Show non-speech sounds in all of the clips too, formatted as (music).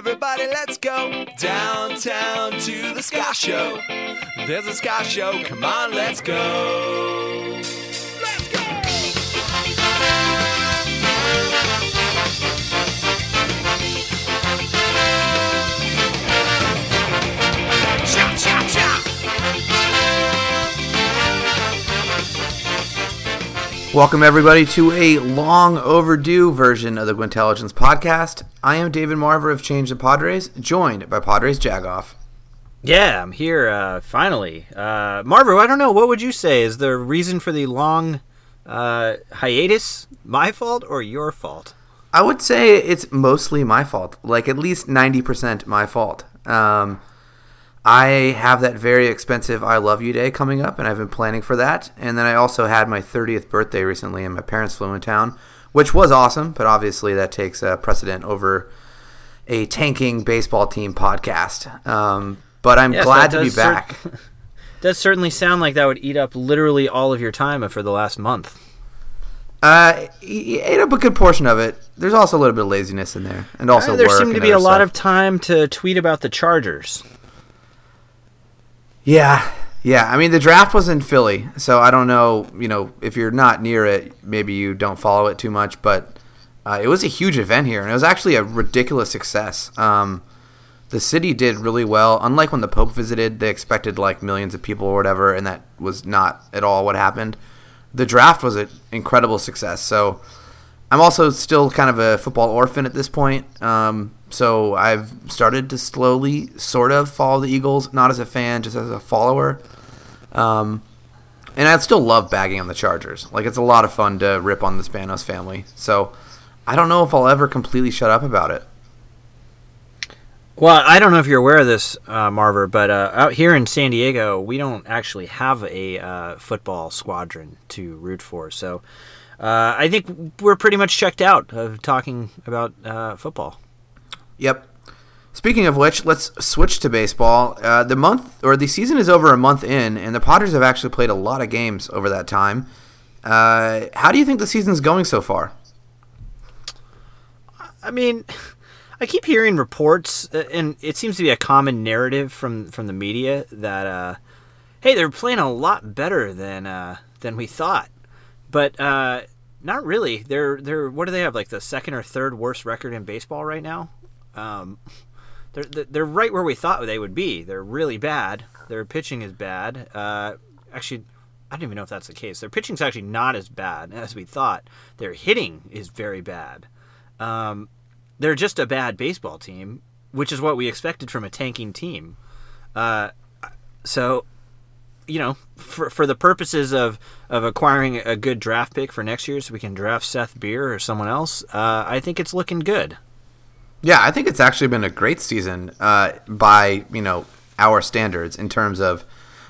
everybody, let's go downtown to the Ska Show. There's a Ska Show, come on, let's go. Welcome, everybody, to a long overdue version of the Gwintelligence podcast. I am David Marver of Change the Padres, joined by Padres Jagoff. Yeah, I'm here uh, finally. Uh, Marvo, I don't know. What would you say is the reason for the long uh, hiatus? My fault or your fault? I would say it's mostly my fault, like at least 90% my fault. Um, I have that very expensive I Love You Day coming up, and I've been planning for that. And then I also had my 30th birthday recently, and my parents flew in town, which was awesome, but obviously that takes a precedent over a tanking baseball team podcast. Um, but I'm Yes, glad to be does cer- back. (laughs) Does certainly sound like that would eat up literally all of your time for the last month. Uh, he ate up a good portion of it. There's also a little bit of laziness in there, and also Uh, there seemed to be a lot stuff. of time to tweet about the Chargers. Yeah, yeah. I mean, the draft was in Philly, so I don't know. You know, if you're not near it, maybe you don't follow it too much. But uh, it was a huge event here, and it was actually a ridiculous success. Um, the city did really well. Unlike when the Pope visited, they expected like millions of people or whatever, and that was not at all what happened. The draft was an incredible success. So I'm also still kind of a football orphan at this point. Um, so I've started to slowly, sort of, follow the Eagles, not as a fan, just as a follower. Um, and I'd still love bagging on the Chargers. Like it's a lot of fun to rip on the Spanos family. So I don't know if I'll ever completely shut up about it. Well, I don't know if you're aware of this, uh, Marver, but uh, out here in San Diego, we don't actually have a uh, football squadron to root for. So uh, I think we're pretty much checked out of talking about uh, football. Yep. Speaking of which, let's switch to baseball. Uh, the month or the season is over a month in, and the Padres have actually played a lot of games over that time. Uh, how do you think the season's going so far? I mean, I keep hearing reports, uh, and it seems to be a common narrative from from the media that, uh, hey, they're playing a lot better than uh, than we thought, but uh, not really. They're they're what do they have like the second or third worst record in baseball right now? Um, they're they're right where we thought they would be. They're really bad. Their pitching is bad. Uh, actually. I don't even know if that's the case. Their pitching's actually not as bad as we thought. Their hitting is very bad. Um, they're just a bad baseball team, which is what we expected from a tanking team. Uh, so, you know, for for the purposes of of acquiring a good draft pick for next year, so we can draft Seth Beer or someone else, uh, I think it's looking good. Yeah, I think it's actually been a great season uh, by you know our standards in terms of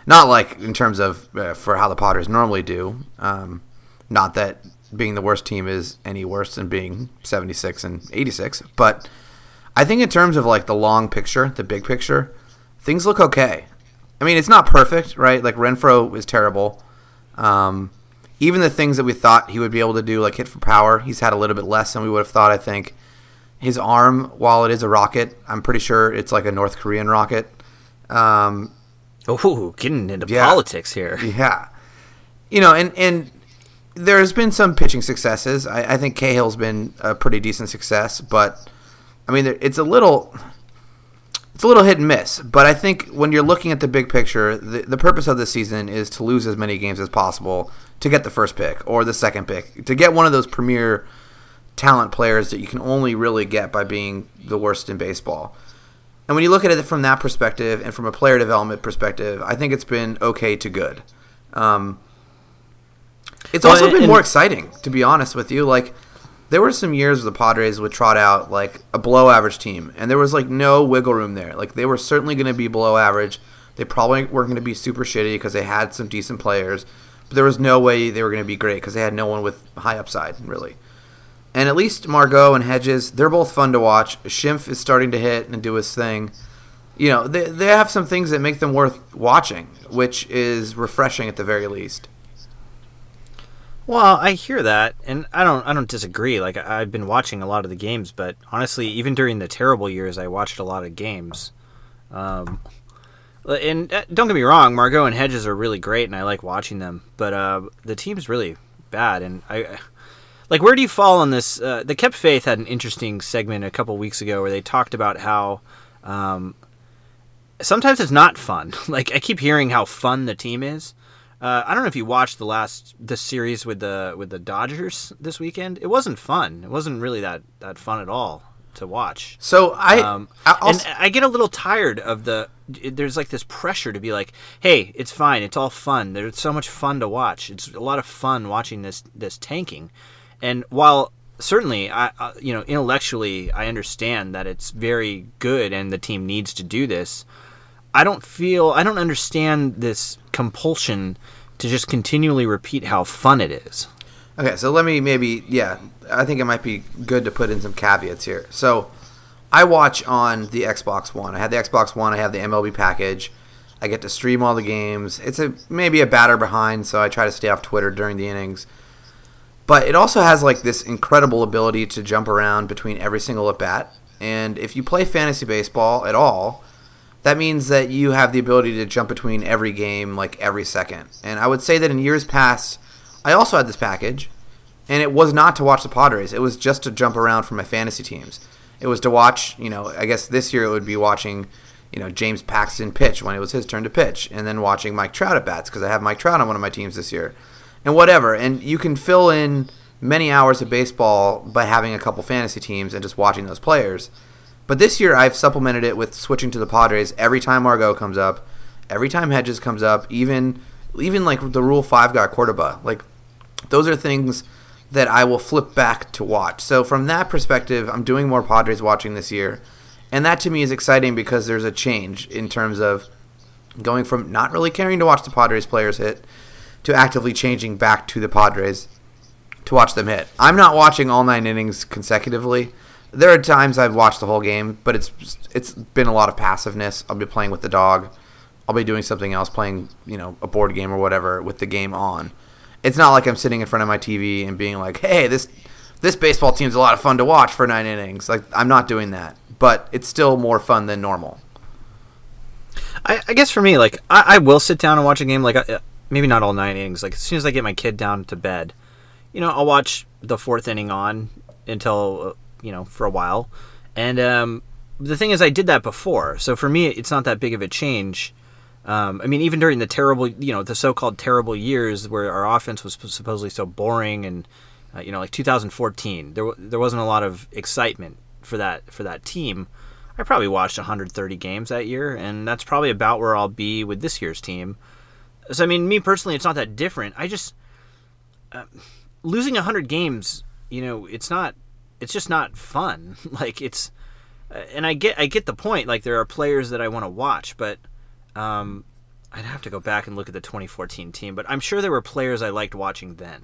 not like in terms of uh, for how the Potters normally do. Um, not that being the worst team is any worse than being 76 and 86, but I think in terms of like the long picture, the big picture, things look okay. I mean, it's not perfect, right? Like Renfroe is terrible. Um, even the things that we thought he would be able to do, like hit for power, he's had a little bit less than we would have thought. I think his arm, while it is a rocket, I'm pretty sure it's like a North Korean rocket. Um, Oh, getting into Yeah. politics here. (laughs) yeah, you know, and and there's been some pitching successes. I, I think Cahill's been a pretty decent success, but I mean, it's a little. It's a little hit and miss, but I think when you're looking at the big picture, the, the purpose of this season is to lose as many games as possible to get the first pick or the second pick, to get one of those premier talent players that you can only really get by being the worst in baseball. And when you look at it from that perspective and from a player development perspective, I think it's been okay to good. Um, it's Well, also and- been more exciting, to be honest with you. Like, there were some years where the Padres would trot out like a below average team, and there was like no wiggle room there. Like, they were certainly going to be below average. They probably weren't going to be super shitty because they had some decent players, but there was no way they were going to be great because they had no one with high upside, really. And at least Margot and Hedges, they're both fun to watch. Schimpf is starting to hit and do his thing. You know, they, they have some things that make them worth watching, which is refreshing at the very least. Well, I hear that, and I don't. I don't disagree. Like I've been watching a lot of the games, but honestly, even during the terrible years, I watched a lot of games. Um, and uh, don't get me wrong, Margot and Hedges are really great, and I like watching them. But uh, the team's really bad, and I like. Where do you fall on this? Uh, the Kept Faith had an interesting segment a couple weeks ago where they talked about how um, sometimes it's not fun. (laughs) like I keep hearing how fun the team is. Uh, I don't know if you watched the last the series with the with the Dodgers this weekend. It wasn't fun. It wasn't really that that fun at all to watch. So I, Um, and I get a little tired of the. There's like this pressure to be like, "Hey, it's fine. It's all fun. There's so much fun to watch. It's a lot of fun watching this this tanking." And while certainly, I I- you know intellectually, I understand that it's very good and the team needs to do this. I don't feel. I don't understand this compulsion to just continually repeat how fun it is. Okay, so let me maybe yeah, I think it might be good to put in some caveats here. So I watch on the Xbox One. I have the Xbox One, I have the MLB package. I get to stream all the games. It's a maybe a batter behind, so I try to stay off Twitter during the innings. But it also has like this incredible ability to jump around between every single at bat. And if you play fantasy baseball at all, that means that you have the ability to jump between every game like every second. And I would say that in years past, I also had this package, and it was not to watch the Padres. It was just to jump around for my fantasy teams. It was to watch, you know, I guess this year it would be watching, you know, James Paxton pitch when it was his turn to pitch, and then watching Mike Trout at bats because I have Mike Trout on one of my teams this year, and whatever. And you can fill in many hours of baseball by having a couple fantasy teams and just watching those players. But this year I've supplemented it with switching to the Padres every time Margot comes up, every time Hedges comes up, even even like the Rule Five guy Cordoba. Like those are things that I will flip back to watch. So from that perspective, I'm doing more Padres watching this year, and that to me is exciting because there's a change in terms of going from not really caring to watch the Padres players hit to actively changing back to the Padres to watch them hit. I'm not watching all nine innings consecutively. There are times I've watched the whole game, but it's it's been a lot of passiveness. I'll be playing with the dog. I'll be doing something else, playing you know a board game or whatever with the game on. It's not like I'm sitting in front of my TV and being like, "Hey, this this baseball team's a lot of fun to watch for nine innings." Like I'm not doing that, but it's still more fun than normal. I, I guess for me, like I, I will sit down and watch a game. Like maybe not all nine innings. Like as soon as I get my kid down to bed, you know, I'll watch the fourth inning on until uh, you know for a while. And um, the thing is, I did that before, so for me, it's not that big of a change. Um, I mean, even during the terrible, you know, the so-called terrible years where our offense was supposedly so boring, and uh, you know, like 2014, there w- there wasn't a lot of excitement for that for that team. I probably watched 130 games that year, and that's probably about where I'll be with this year's team. So, I mean, me personally, it's not that different. I just uh, losing 100 games, you know, it's not, it's just not fun. (laughs) like it's, uh, and I get, I get the point. Like there are players that I want to watch, but um, I'd have to go back and look at the 2014 team. But I'm sure there were players I liked watching then.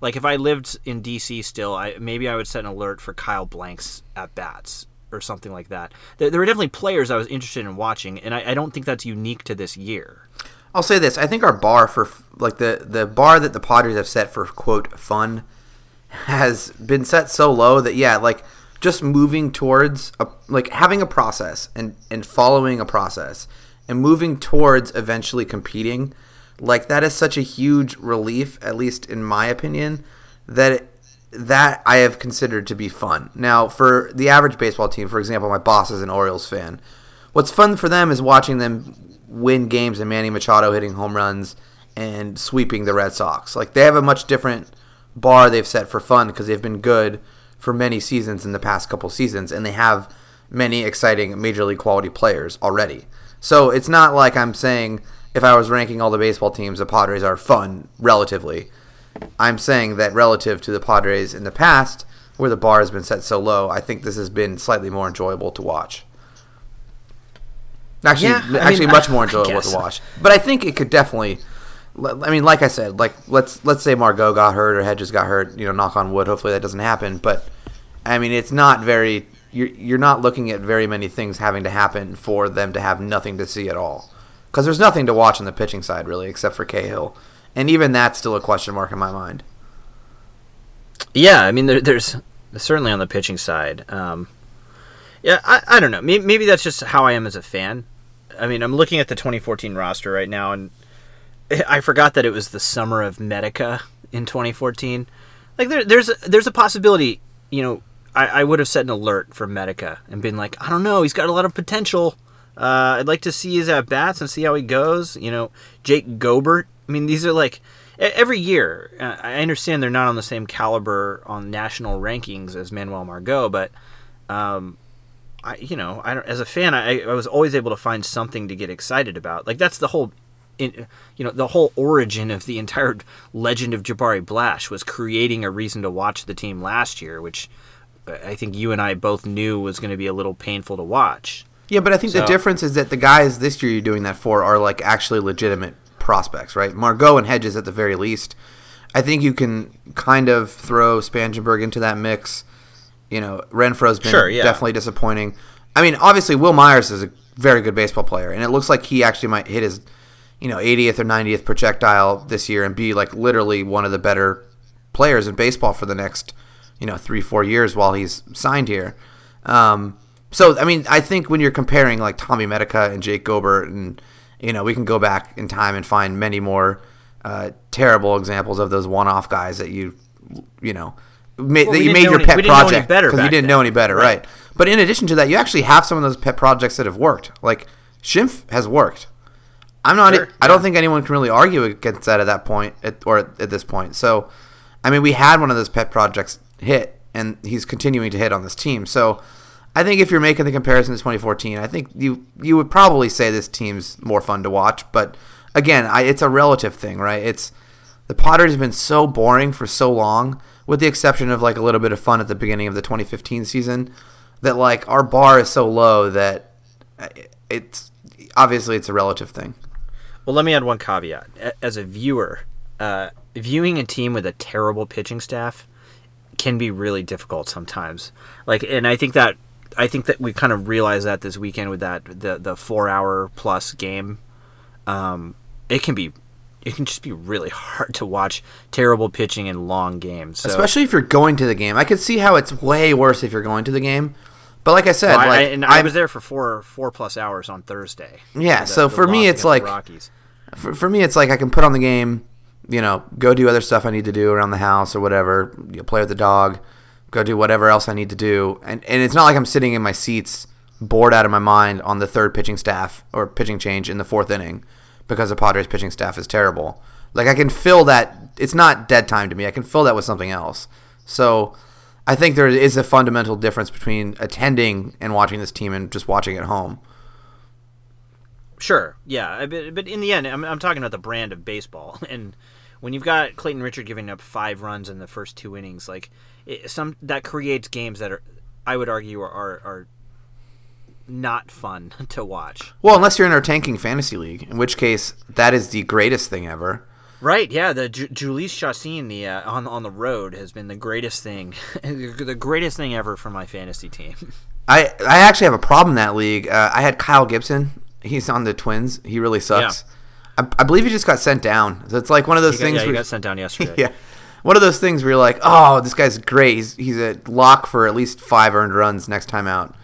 Like if I lived in DC still, I maybe I would set an alert for Kyle Blank's at bats or something like that. There, there were definitely players I was interested in watching, and I, I don't think that's unique to this year. I'll say this: I think our bar for like the the bar that the Padres have set for quote fun has been set so low that yeah, like just moving towards a, like having a process and and following a process and moving towards eventually competing, like that is such a huge relief, at least in my opinion, that. It, that I have considered to be fun. Now, for the average baseball team, for example, my boss is an Orioles fan. What's fun for them is watching them win games and Manny Machado hitting home runs and sweeping the Red Sox. Like they have a much different bar they've set for fun because they've been good for many seasons in the past couple seasons and they have many exciting major league quality players already. So it's not like I'm saying if I was ranking all the baseball teams, the Padres are fun relatively. I'm saying that relative to the Padres in the past, where the bar has been set so low, I think this has been slightly more enjoyable to watch. Actually, Yeah, I actually, mean, much more enjoyable to watch. But I think it could definitely. I mean, like I said, like let's let's say Margot got hurt or Hedges got hurt. You know, knock on wood. Hopefully that doesn't happen. But I mean, it's not very. You're you're not looking at very many things having to happen for them to have nothing to see at all. Because there's nothing to watch on the pitching side really, except for Cahill, and even that's still a question mark in my mind. Yeah, I mean, there, there's certainly on the pitching side. Um, yeah, I, I don't know. Maybe, maybe that's just how I am as a fan. I mean, I'm looking at the 2014 roster right now, and I forgot that it was the summer of Medica in 2014. Like, there, there's a, there's a possibility. You know, I, I would have set an alert for Medica and been like, I don't know, he's got a lot of potential. Uh, I'd like to see his at bats and see how he goes. You know, Jake Goebbert. I mean, these are like every year. Uh, I understand they're not on the same caliber on national rankings as Manuel Margot, but um, I, you know, I don't, as a fan, I, I was always able to find something to get excited about. Like that's the whole, in, you know, the whole origin of the entire legend of Jabari Blash was creating a reason to watch the team last year, which uh, I think you and I both knew was going to be a little painful to watch. Yeah, but I think So- the difference is that the guys this year you're doing that for are like actually legitimate prospects, right? Margot and Hedges at the very least. I think you can kind of throw Spangenberg into that mix. You know, Renfroe's been Sure, yeah. definitely disappointing. I mean, obviously Wil Myers is a very good baseball player, and it looks like he actually might hit his, you know, 80th or 90th projectile this year and be like literally one of the better players in baseball for the next, you know, three four years while he's signed here. Um, so I mean, I think when you're comparing like Tommy Medica and Jake Goebbert, and you know, we can go back in time and find many more uh, terrible examples of those one-off guys that you, you know, Well, that you made your any- pet we didn't know any project better because you didn't know any better, Right. right. But in addition to that, you actually have some of those pet projects that have worked. Like Schimpf has worked. I'm not. Sure, I don't yeah. think anyone can really argue against that at that point, at, or at, at this point. So, I mean, we had one of those pet projects hit, and he's continuing to hit on this team. So, I think if you're making the comparison to 2014, I think you you would probably say this team's more fun to watch. But again, I, it's a relative thing, right? It's the Potters have been so boring for so long, with the exception of like a little bit of fun at the beginning of the 2015 season, that like our bar is so low that uh, it's obviously it's a relative thing. Well, let me add one caveat. As a viewer, uh, viewing a team with a terrible pitching staff can be really difficult sometimes. Like, and I think that I think that we kind of realized that this weekend with that the the four hour plus game. Um, it can be, it can just be really hard to watch terrible pitching in long games. So, Especially if you're going to the game. I could see how it's way worse if you're going to the game. But like I said, Well, I- like I, and I was there for four four plus hours on Thursday. Yeah, the- so for me, it's like- Rockies. for, for me, it's like I can put on the game, you know, go do other stuff I need to do around the house or whatever, you know, play with the dog, go do whatever else I need to do, and and it's not like I'm sitting in my seats bored out of my mind on the third pitching staff or pitching change in the fourth inning because the Padres pitching staff is terrible. Like I can fill that. It's not dead time to me. I can fill that with something else. So. I think there is a fundamental difference between attending and watching this team and just watching at home. Sure, yeah, but, but in the end, I'm, I'm talking about the brand of baseball, (laughs) and when you've got Clayton Richard giving up five runs in the first two innings, like it, some that creates games that are, I would argue, are are, are not fun (laughs) to watch. Well, unless you're in our tanking fantasy league, in which case that is the greatest thing ever. Right? Yeah, the Ju- Jhoulys Chacin the uh, on on the road has been the greatest thing, (laughs) the greatest thing ever for my fantasy team. I I actually have a problem in that league. Uh, I had Kyle Gibson. He's on the Twins. He really sucks. I, I believe he just got sent down. So it's like one of those He got, things. yeah, he where- got sent down yesterday. (laughs) yeah, one of those things where you're like, oh, this guy's great. He's he's a lock for at least five earned runs next time out.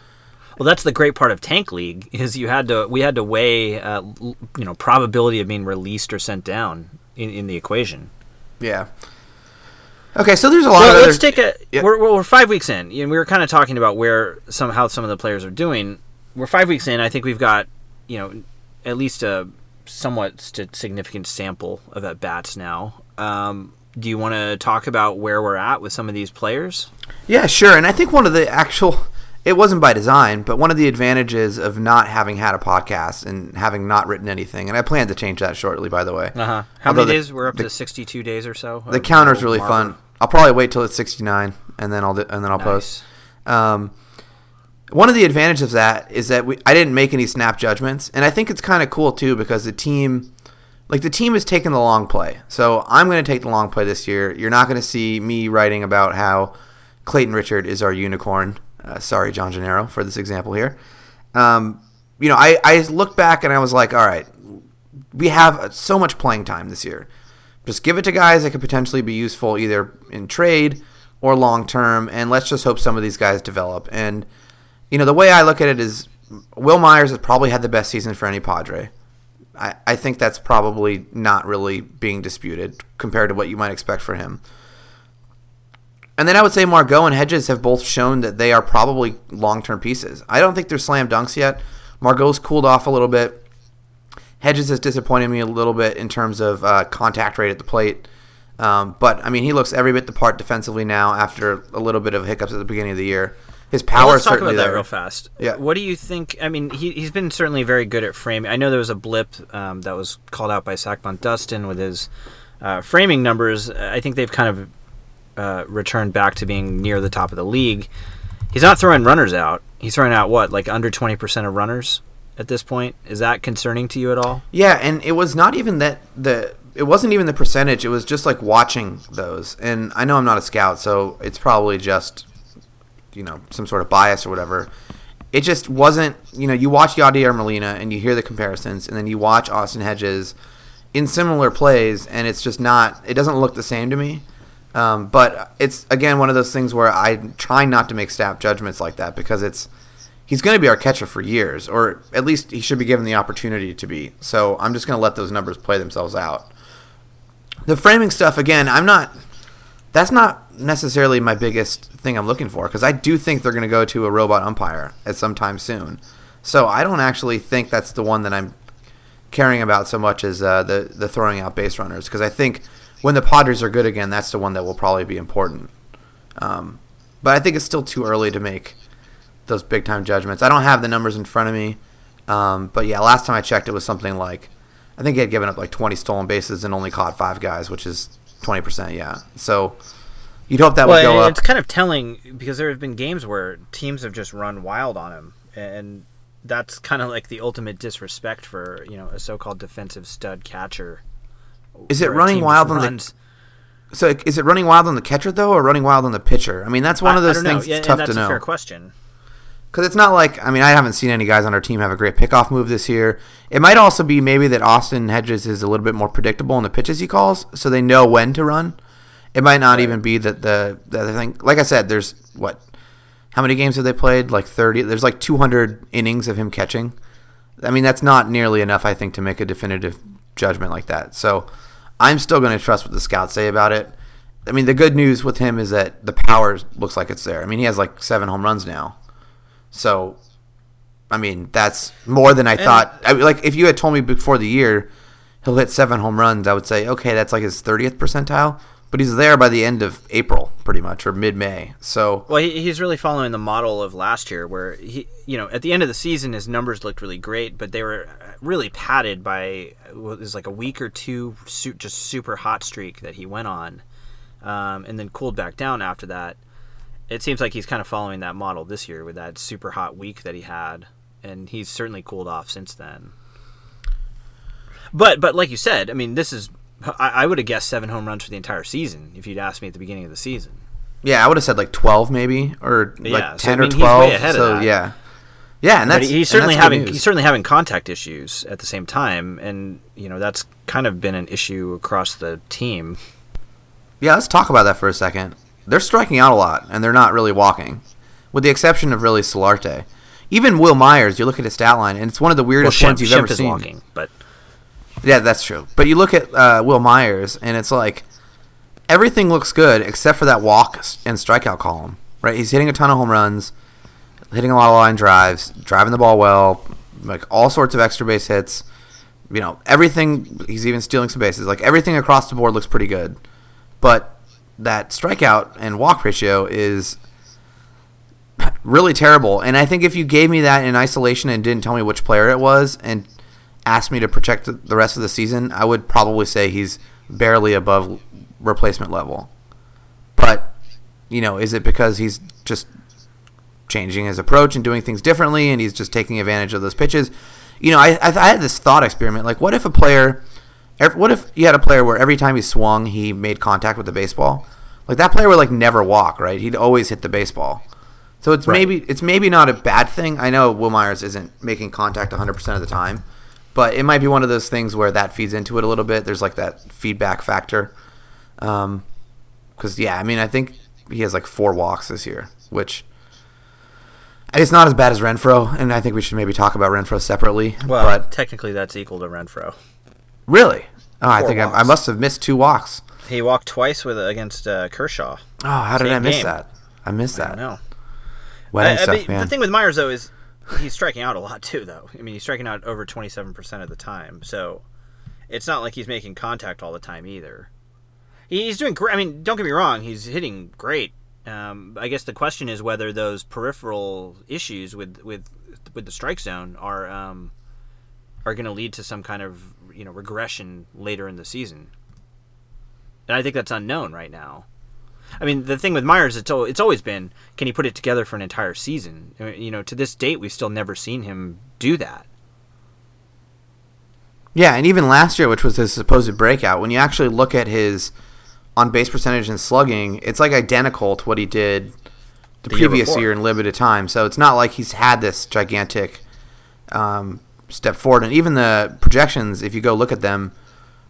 Well, that's the great part of Tank League is you had to we had to weigh uh, you know probability of being released or sent down in, in the equation. Yeah. Okay, so there's a lot Well, of let's other, take a. We're, we're five weeks in, and we were kind of talking about where some how some of the players are doing. We're five weeks in. I think we've got you know at least a somewhat st- significant sample of at bats now. Um, do you want to talk about where we're at with some of these players? Yeah, sure. And I think one of the actual it wasn't by design, but one of the advantages of not having had a podcast and having not written anything, and I plan to change that shortly, by the way. Uh huh. How Although many the- days? We're up the- to sixty-two days or so. The counter's really marker. fun. I'll probably wait till it's 69 and then I'll do, and then I'll post. Um, one of the advantages of that is that we, I didn't make any snap judgments, and I think it's kind of cool too because the team, like the team, is taking the long play. So I'm going to take the long play this year. You're not going to see me writing about how Clayton Richard is our unicorn. Uh, sorry, John Gennaro, for this example here. Um, you know, I, I looked back and I was like, all right, we have so much playing time this year. Just give it to guys that could potentially be useful either in trade or long term, and let's just hope some of these guys develop. And you know, the way I look at it is, Wil Myers has probably had the best season for any Padre. I, I think that's probably not really being disputed compared to what you might expect for him. And then I would say Margot and Hedges have both shown that they are probably long term pieces. I don't think they're slam dunks yet. Margot's cooled off a little bit. Hedges has disappointed me a little bit in terms of uh, contact rate at the plate. Um, but I mean, he looks every bit the part defensively now after a little bit of hiccups at the beginning of the year. His power Well, let's talk about that there. real fast. Yeah. What do you think? I mean, he he's been certainly very good at framing. I know there was a blip um, that was called out by Sac Bunt Dustin with his uh, framing numbers. I think they've kind of uh, returned back to being near the top of the league. He's not throwing runners out. He's throwing out what, like under twenty percent of runners at this point. Is that concerning to you at all? Yeah, and it was not even that the it wasn't even the percentage. It was just like watching those. And I know I'm not a scout, so it's probably just you know some sort of bias or whatever. It just wasn't. You know, you watch Yadier Molina and you hear the comparisons, and then you watch Austin Hedges in similar plays, and it's just not. It doesn't look the same to me. Um, but it's again one of those things where I try not to make snap judgments like that because it's he's going to be our catcher for years, or at least he should be given the opportunity to be. So I'm just going to let those numbers play themselves out. The framing stuff, again, I'm not. That's not necessarily my biggest thing I'm looking for because I do think they're going to go to a robot umpire at some time soon. So I don't actually think that's the one that I'm caring about so much as uh, the the throwing out base runners because I think when the Padres are good again, that's the one that will probably be important. Um, but I think it's still too early to make those big time judgments. I don't have the numbers in front of me, um, but yeah, last time I checked, it was something like I think he had given up like 20 stolen bases and only caught five guys, which is 20 percent. Yeah, so you'd hope that would go well, up. it's kind of telling because there have been games where teams have just run wild on him, and that's kind of like the ultimate disrespect for you know a so-called defensive stud catcher. Is it running wild on the So is it running wild on the catcher though, or running wild on the pitcher? I mean, that's one of those know. things Yeah, that's tough that's to a fair question. Because it's not like I mean I haven't seen any guys on our team have a great pickoff move this year. It might also be maybe that Austin Hedges is a little bit more predictable in the pitches he calls, so they know when to run. It might not even be that the the other thing. Like I said, there's what? How many games have they played? Like thirty. There's like 200 innings of him catching. I mean that's not nearly enough, I think, to make a definitive judgment like that. So I'm still going to trust what the scouts say about it. I mean, the good news with him is that the power looks like it's there. I mean, he has like seven home runs now. So, I mean, that's more than I thought. I, like, if you had told me before the year he'll hit seven home runs, I would say, okay, that's like his 30th percentile. But he's there by the end of April, pretty much, or mid May. So, Well, he, he's really following the model of last year, where he, you know, at the end of the season, his numbers looked really great, but they were really padded by it was like a week or two, just super hot streak that he went on, um, and then cooled back down after that. It seems like he's kind of following that model this year with that super hot week that he had, and he's certainly cooled off since then. But but like you said, I mean, this is I, I would have guessed seven home runs for the entire season if you'd asked me at the beginning of the season. yeah, I would have said like 12 maybe, or Yeah, like so, I 10 mean, or he's way 12. ahead of so, yeah. Yeah, and But he's certainly that's having he's certainly having contact issues at the same time, and you know that's kind of been an issue across the team. Yeah, let's talk about that for a second. They're striking out a lot, and they're not really walking, with the exception of really Solarte. Even Wil Myers, you look at his stat line, and it's one of the Well, weirdest Schimpf, ones you've Schimpf ever seen. walking, but Yeah, that's true. But you look at uh, Wil Myers, and it's like everything looks good except for that walk and strikeout column. Right? He's hitting a ton of home runs, hitting a lot of line drives, driving the ball well, like all sorts of extra base hits. You know, everything. He's even stealing some bases. Like everything across the board looks pretty good, but that strikeout and walk ratio is (laughs) really terrible. And I think if you gave me that in isolation and didn't tell me which player it was and asked me to protect the rest of the season, I would probably say he's barely above replacement level. But, you know, is it because he's just changing his approach and doing things differently and he's just taking advantage of those pitches? You know, I, I, I had this thought experiment. Like, what if a player, what if you had a player where every time he swung, he made contact with the baseball? Like, that player would, like, never walk, right? He'd always hit the baseball. So it's Right. maybe it's maybe not a bad thing. I know Wil Myers isn't making contact 100% of the time, but it might be one of those things where that feeds into it a little bit. There's like that feedback factor. Um, because yeah, I mean, I think he has like four walks this year, which it's not as bad as Renfroe, and I think we should maybe talk about Renfroe separately. Well, but technically that's equal to Renfroe. really, oh, I think I, I must have missed two walks. He walked twice with against uh, Kershaw. Oh, how did Same I miss game. that? I missed I that. Wedding I- I stuff, mean, man. The thing with Myers though is he's striking out a lot too, though. I mean, he's striking out over twenty seven percent of the time, so it's not like he's making contact all the time either. He's doing great. I mean, don't get me wrong, he's hitting great. Um, I guess the question is whether those peripheral issues with with with the strike zone are um, are going to lead to some kind of you know regression later in the season. And I think that's unknown right now. I mean, the thing with Myers, it's it's always been, can he put it together for an entire season? I mean, You know, to this date, we've still never seen him do that. Yeah, and even last year, which was his supposed breakout, when you actually look at his on base percentage and slugging, it's like identical to what he did the, The previous before. year in limited time. So it's not like he's had this gigantic um, step forward. And even the projections, if you go look at them,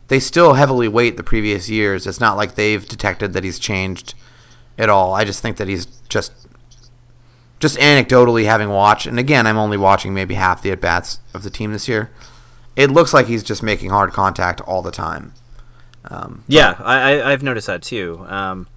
they still heavily weight the previous years. It's not like they've detected that he's changed at all. I just think that he's just just anecdotally having watched, and again, I'm only watching maybe half the at bats of the team this year. It looks like he's just making hard contact all the time. Um, Yeah, I, I've noticed that too. Um,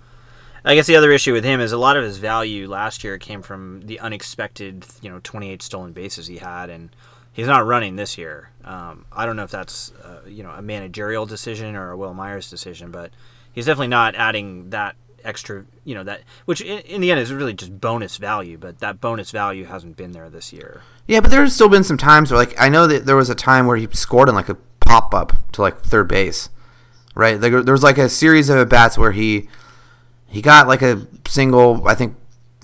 I guess the other issue with him is a lot of his value last year came from the unexpected, you know, 28 stolen bases he had, and he's not running this year. Um, I don't know if that's, uh, you know, a managerial decision or a Wil Myers decision, but he's definitely not adding that extra, you know, that which in, in the end is really just bonus value, but that bonus value hasn't been there this year. Yeah, but there's still been some times where, like, I know that there was a time where he scored in like a pop up to like third base, right? There, there was like a series of at bats where he he got like a single, I think,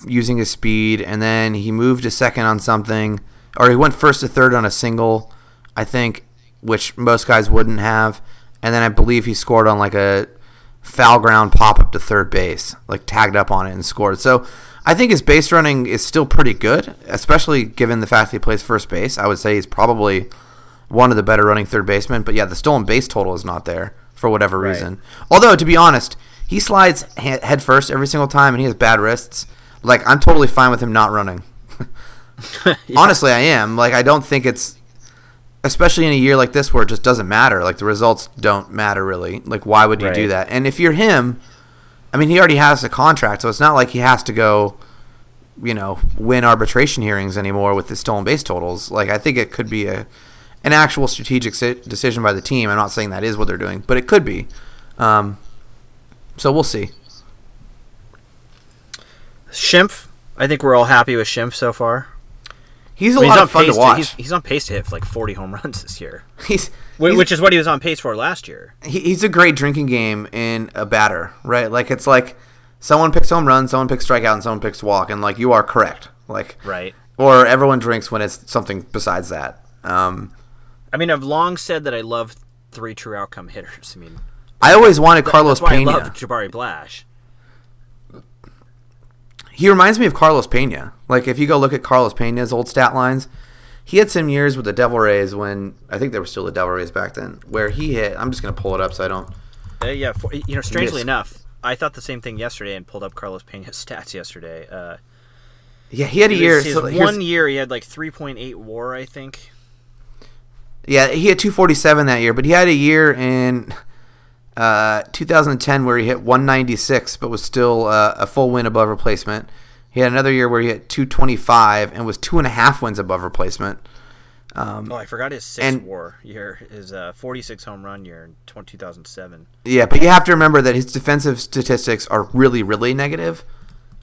using his speed, and then he moved to second on something, or he went first to third on a single, I think, which most guys wouldn't have, and then I believe he scored on like a foul ground pop up to third base, like tagged up on it and scored. So I think his base running is still pretty good, especially given the fact that he plays first base. I would say he's probably one of the better running third basemen. But yeah, the stolen base total is not there for whatever Right. reason. Although to be honest, he slides he- head first every single time, and he has bad wrists. Like I'm totally fine with him not running. (laughs) (laughs) Honestly, I am. Like I don't think it's especially in a year like this where it just doesn't matter. Like the results don't matter really. Like why would you do that? And if you're him, I mean, he already has a contract, so it's not like he has to go, you know, win arbitration hearings anymore with the stolen base totals. Like I think it could be a an actual strategic si- decision by the team. I'm not saying that is what they're doing, but it could be. Um, so we'll see. Schimpf, I think we're all happy with Schimpf so far. He's a I mean, lot he's of fun to watch. he's, he's on pace to hit like 40 home runs this year, (laughs) he's, he's which is what he was on pace for last year. he, he's a great drinking game in a batter, right? Like it's like someone picks home run, someone picks strikeout, and someone picks walk, and like you are correct, like Right. or everyone drinks when it's something besides that. Um, I mean, I've long said that I love three true outcome hitters. I mean, I always wanted Carlos Pena. I love Jabari Blash. He reminds me of Carlos Pena. Like if you go look at Carlos Pena's old stat lines, he had some years with the Devil Rays when I think they were still the Devil Rays back then, where he hit. I'm just gonna pull it up so I don't. Uh, yeah, for, you know, strangely Miss. enough, I thought the same thing yesterday and pulled up Carlos Pena's (laughs) stats yesterday. Uh, Yeah, he had a year. his so here's- one year he had like 3.8 WAR, I think. Yeah, he had 247 that year, but he had a year in uh, 2010 where he hit 196, but was still uh, a full win above replacement. He had another year where he hit 225 and was two and a half wins above replacement. Um, Oh, I forgot his six And- WAR year, his uh, 46 home run year in 2007. Yeah, but you have to remember that his defensive statistics are really, really negative.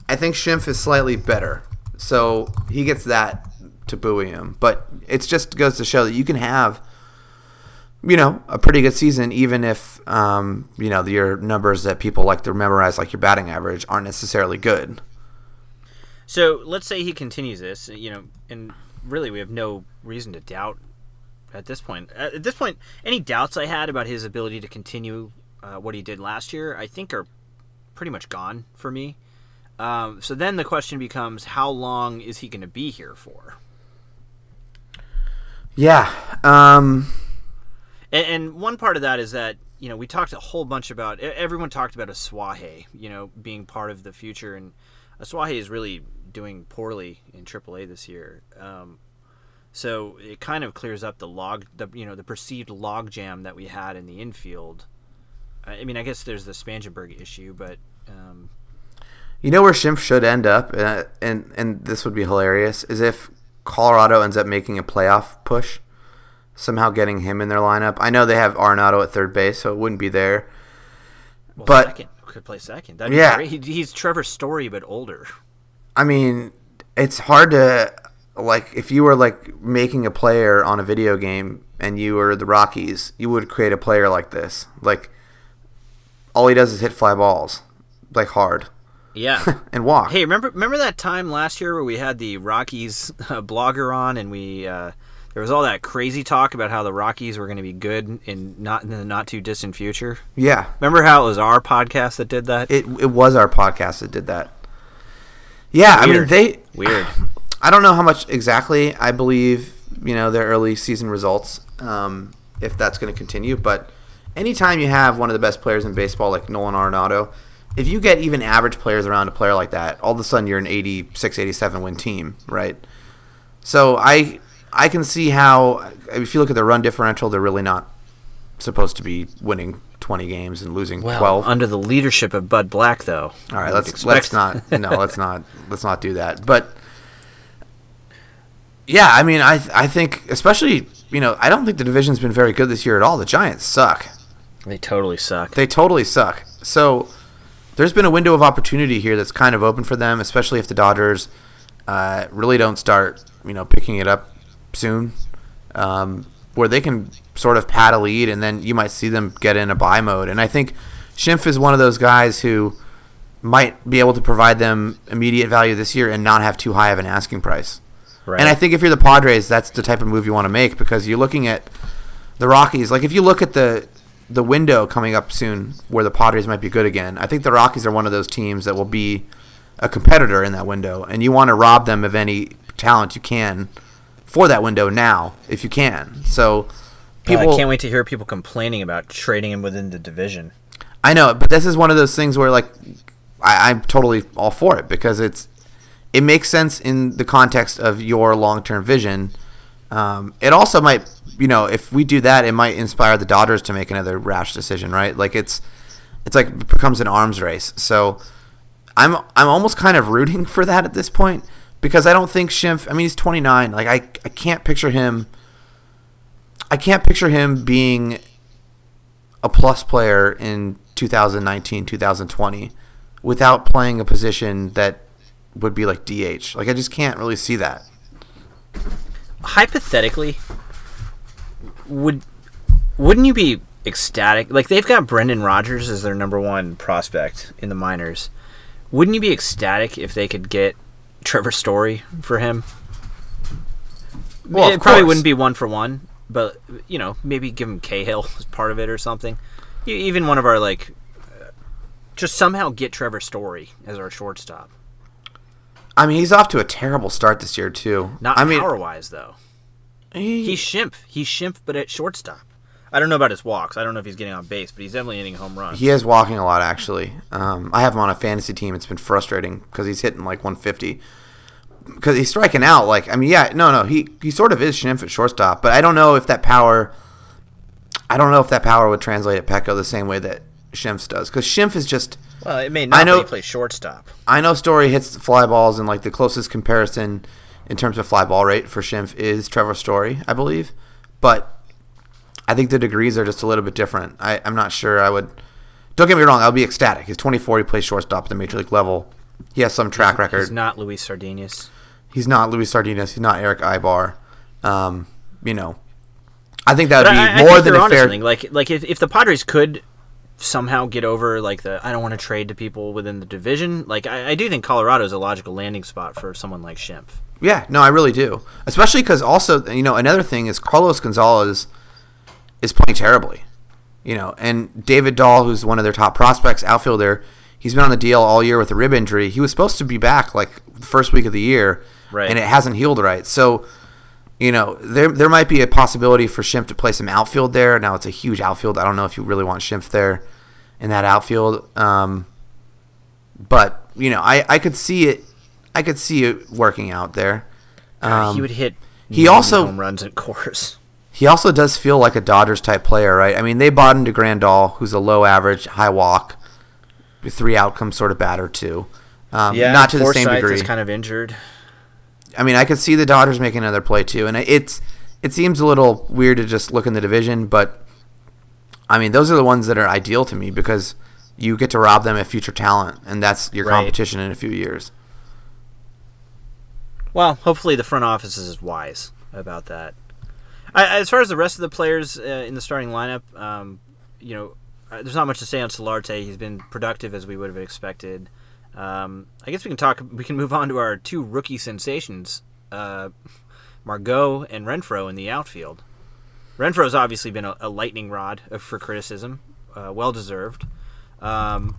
I think Schimpf is slightly better, so he gets that to buoy him. But it just goes to show that you can have, you know, a pretty good season even if, um, you know, your numbers that people like to memorize, like your batting average, aren't necessarily good. So let's say he continues this, you know, and really we have no reason to doubt at this point. At this point, any doubts I had about his ability to continue uh, what he did last year, I think are pretty much gone for me. Um, so then the question becomes, how long is he going to be here for? Yeah. Um, And, and one part of that is that you know, we talked a whole bunch about everyone talked about Asuaje, you know, being part of the future, and Asuaje is really doing poorly in AAA this year. Um, so it kind of clears up the log, the you know, the perceived logjam that we had in the infield. I I mean, I guess there's the Spangenberg issue, but um, You know where Schimpf should end up, uh, and and this would be hilarious, is if Colorado ends up making a playoff push, somehow getting him in their lineup. I know they have Arenado at third base, so it wouldn't be there. well, But- second could play second. That'd Yeah. be great. He, he's Trevor Story, but older. I mean, it's hard to like if you were like making a player on a video game and you were the Rockies, you would create a player like this. Like all he does is hit fly balls, like hard, Yeah. (laughs) and walk. Hey, remember remember that time last year where we had the Rockies uh, blogger on, and we uh, there was all that crazy talk about how the Rockies were going to be good in not in the not too distant future. Yeah, Remember how it was our podcast that did that? it it was our podcast that did that. Yeah, I mean they Weird. (sighs) I don't know how much exactly I believe, you know, their early season results, um, if that's going to continue. But anytime you have one of the best players in baseball like Nolan Arenado, if you get even average players around a player like that, all of a sudden you're an 86, 87 win team, right? So I I can see how if you look at the run differential, they're really not supposed to be winning 20 games and losing 12. under the leadership of Bud Black, though. All right, let's expect- let's not (laughs) no, let's not let's not do that. But yeah, I mean, I I think especially you know I don't think the division's been very good this year at all. The Giants suck. They totally suck. They totally suck. So there's been a window of opportunity here that's kind of open for them, especially if the Dodgers uh, really don't start you know picking it up soon, um, where they can sort of pad a lead, and then you might see them get in a buy mode. And I think Schimpf is one of those guys who might be able to provide them immediate value this year and not have too high of an asking price. right. And I think if you're the Padres, that's the type of move you want to make because you're looking at the Rockies. Like if you look at the the window coming up soon where the Padres might be good again, I think the Rockies are one of those teams that will be a competitor in that window, and you want to rob them of any talent you can for that window now, if you can. So people, I can't wait to hear people complaining about trading him within the division. I know, but this is one of those things where like I, I'm totally all for it because it's it makes sense in the context of your long term vision. Um, it also might, you know, if we do that, it might inspire the Dodgers to make another rash decision, right? Like it's it's like it becomes an arms race. So I'm I'm almost kind of rooting (laughs) for that at this point because I don't think Schimpf. I mean, he's 29. Like I I can't picture him. I can't picture him being a plus player in 2019, 2020 without playing a position that would be like DH. Like I just can't really see that. hypothetically, would wouldn't you be ecstatic? Like they've got Brendan Rodgers as their number one prospect in the minors. Wouldn't you be ecstatic if they could get Trevor Story for him? Well, it probably course. wouldn't be one for one, but you know, maybe give him Cahill as part of it or something. Even one of our like, uh, just somehow get Trevor Story as our shortstop. I mean, he's off to a terrible start this year too. Not I mean, power wise though. he- He's Schimpf. He's Schimpf, but at shortstop. I don't know about his walks. I don't know if he's getting on base, but he's definitely hitting home runs. He is walking a lot, actually. Um, I have him on a fantasy team. It's been frustrating because he's hitting like 150. Because he's striking out. Like, I mean, yeah, no, no, he he sort of is Schimpf at shortstop, but I don't know if that power. I don't know if that power would translate at Petco the same way that Schimpf does. Because Schimpf is just. Well, it may not. I know- but he plays shortstop. I know Story hits fly balls, and like the closest comparison in terms of fly ball rate for Schimpf is Trevor Story, I believe. But I think the degrees are just a little bit different. I, I'm not sure I would. Don't get me wrong, I'll be ecstatic. He's 24, he plays shortstop at the major league level. He has some track record. He's not Luis Sardinius. He's not Luis Sardinas. He's not Erick Aybar. Um, you know, I think that would be I, I more than a fair. Like, like if, if the Padres could somehow get over like the I don't want to trade to people within the division. Like, I, I do think Colorado is a logical landing spot for someone like Schimpf. Yeah, no, I really do. Especially because also, you know, another thing is Carlos Gonzalez is playing terribly. You know, and David Dahl, who's one of their top prospects, outfielder, he's been on the DL all year with a rib injury. He was supposed to be back like the first week of the year, Right. and it hasn't healed right. So you know, there there might be a possibility for Schimpf to play some outfield there. Now it's a huge outfield. I don't know if you really want Schimpf there in that outfield. Um, but you know, I, I could see it. I could see it working out there. Um, he would hit. he also- home runs at course. He also does feel like a Dodgers type player, right? I mean, they bought into Grandal, who's a low average, high walk, three outcome sort of batter too. Um, not to the same degree. is kind of injured. I mean, I could see the Dodgers making another play too, and it's it seems a little weird to just look in the division, but I mean, those are the ones that are ideal to me because you get to rob them of future talent, and that's your Right. competition in a few years. Well, hopefully the front office is wise about that. I, as far as the rest of the players uh, in the starting lineup, um, you know, uh, there's not much to say on Solarte. He's been productive as we would have expected. Um, I guess we can talk. We can move on to our two rookie sensations, uh, Margot and Renfroe in the outfield. Renfroe's obviously been a, a lightning rod for criticism, uh, well deserved. Um,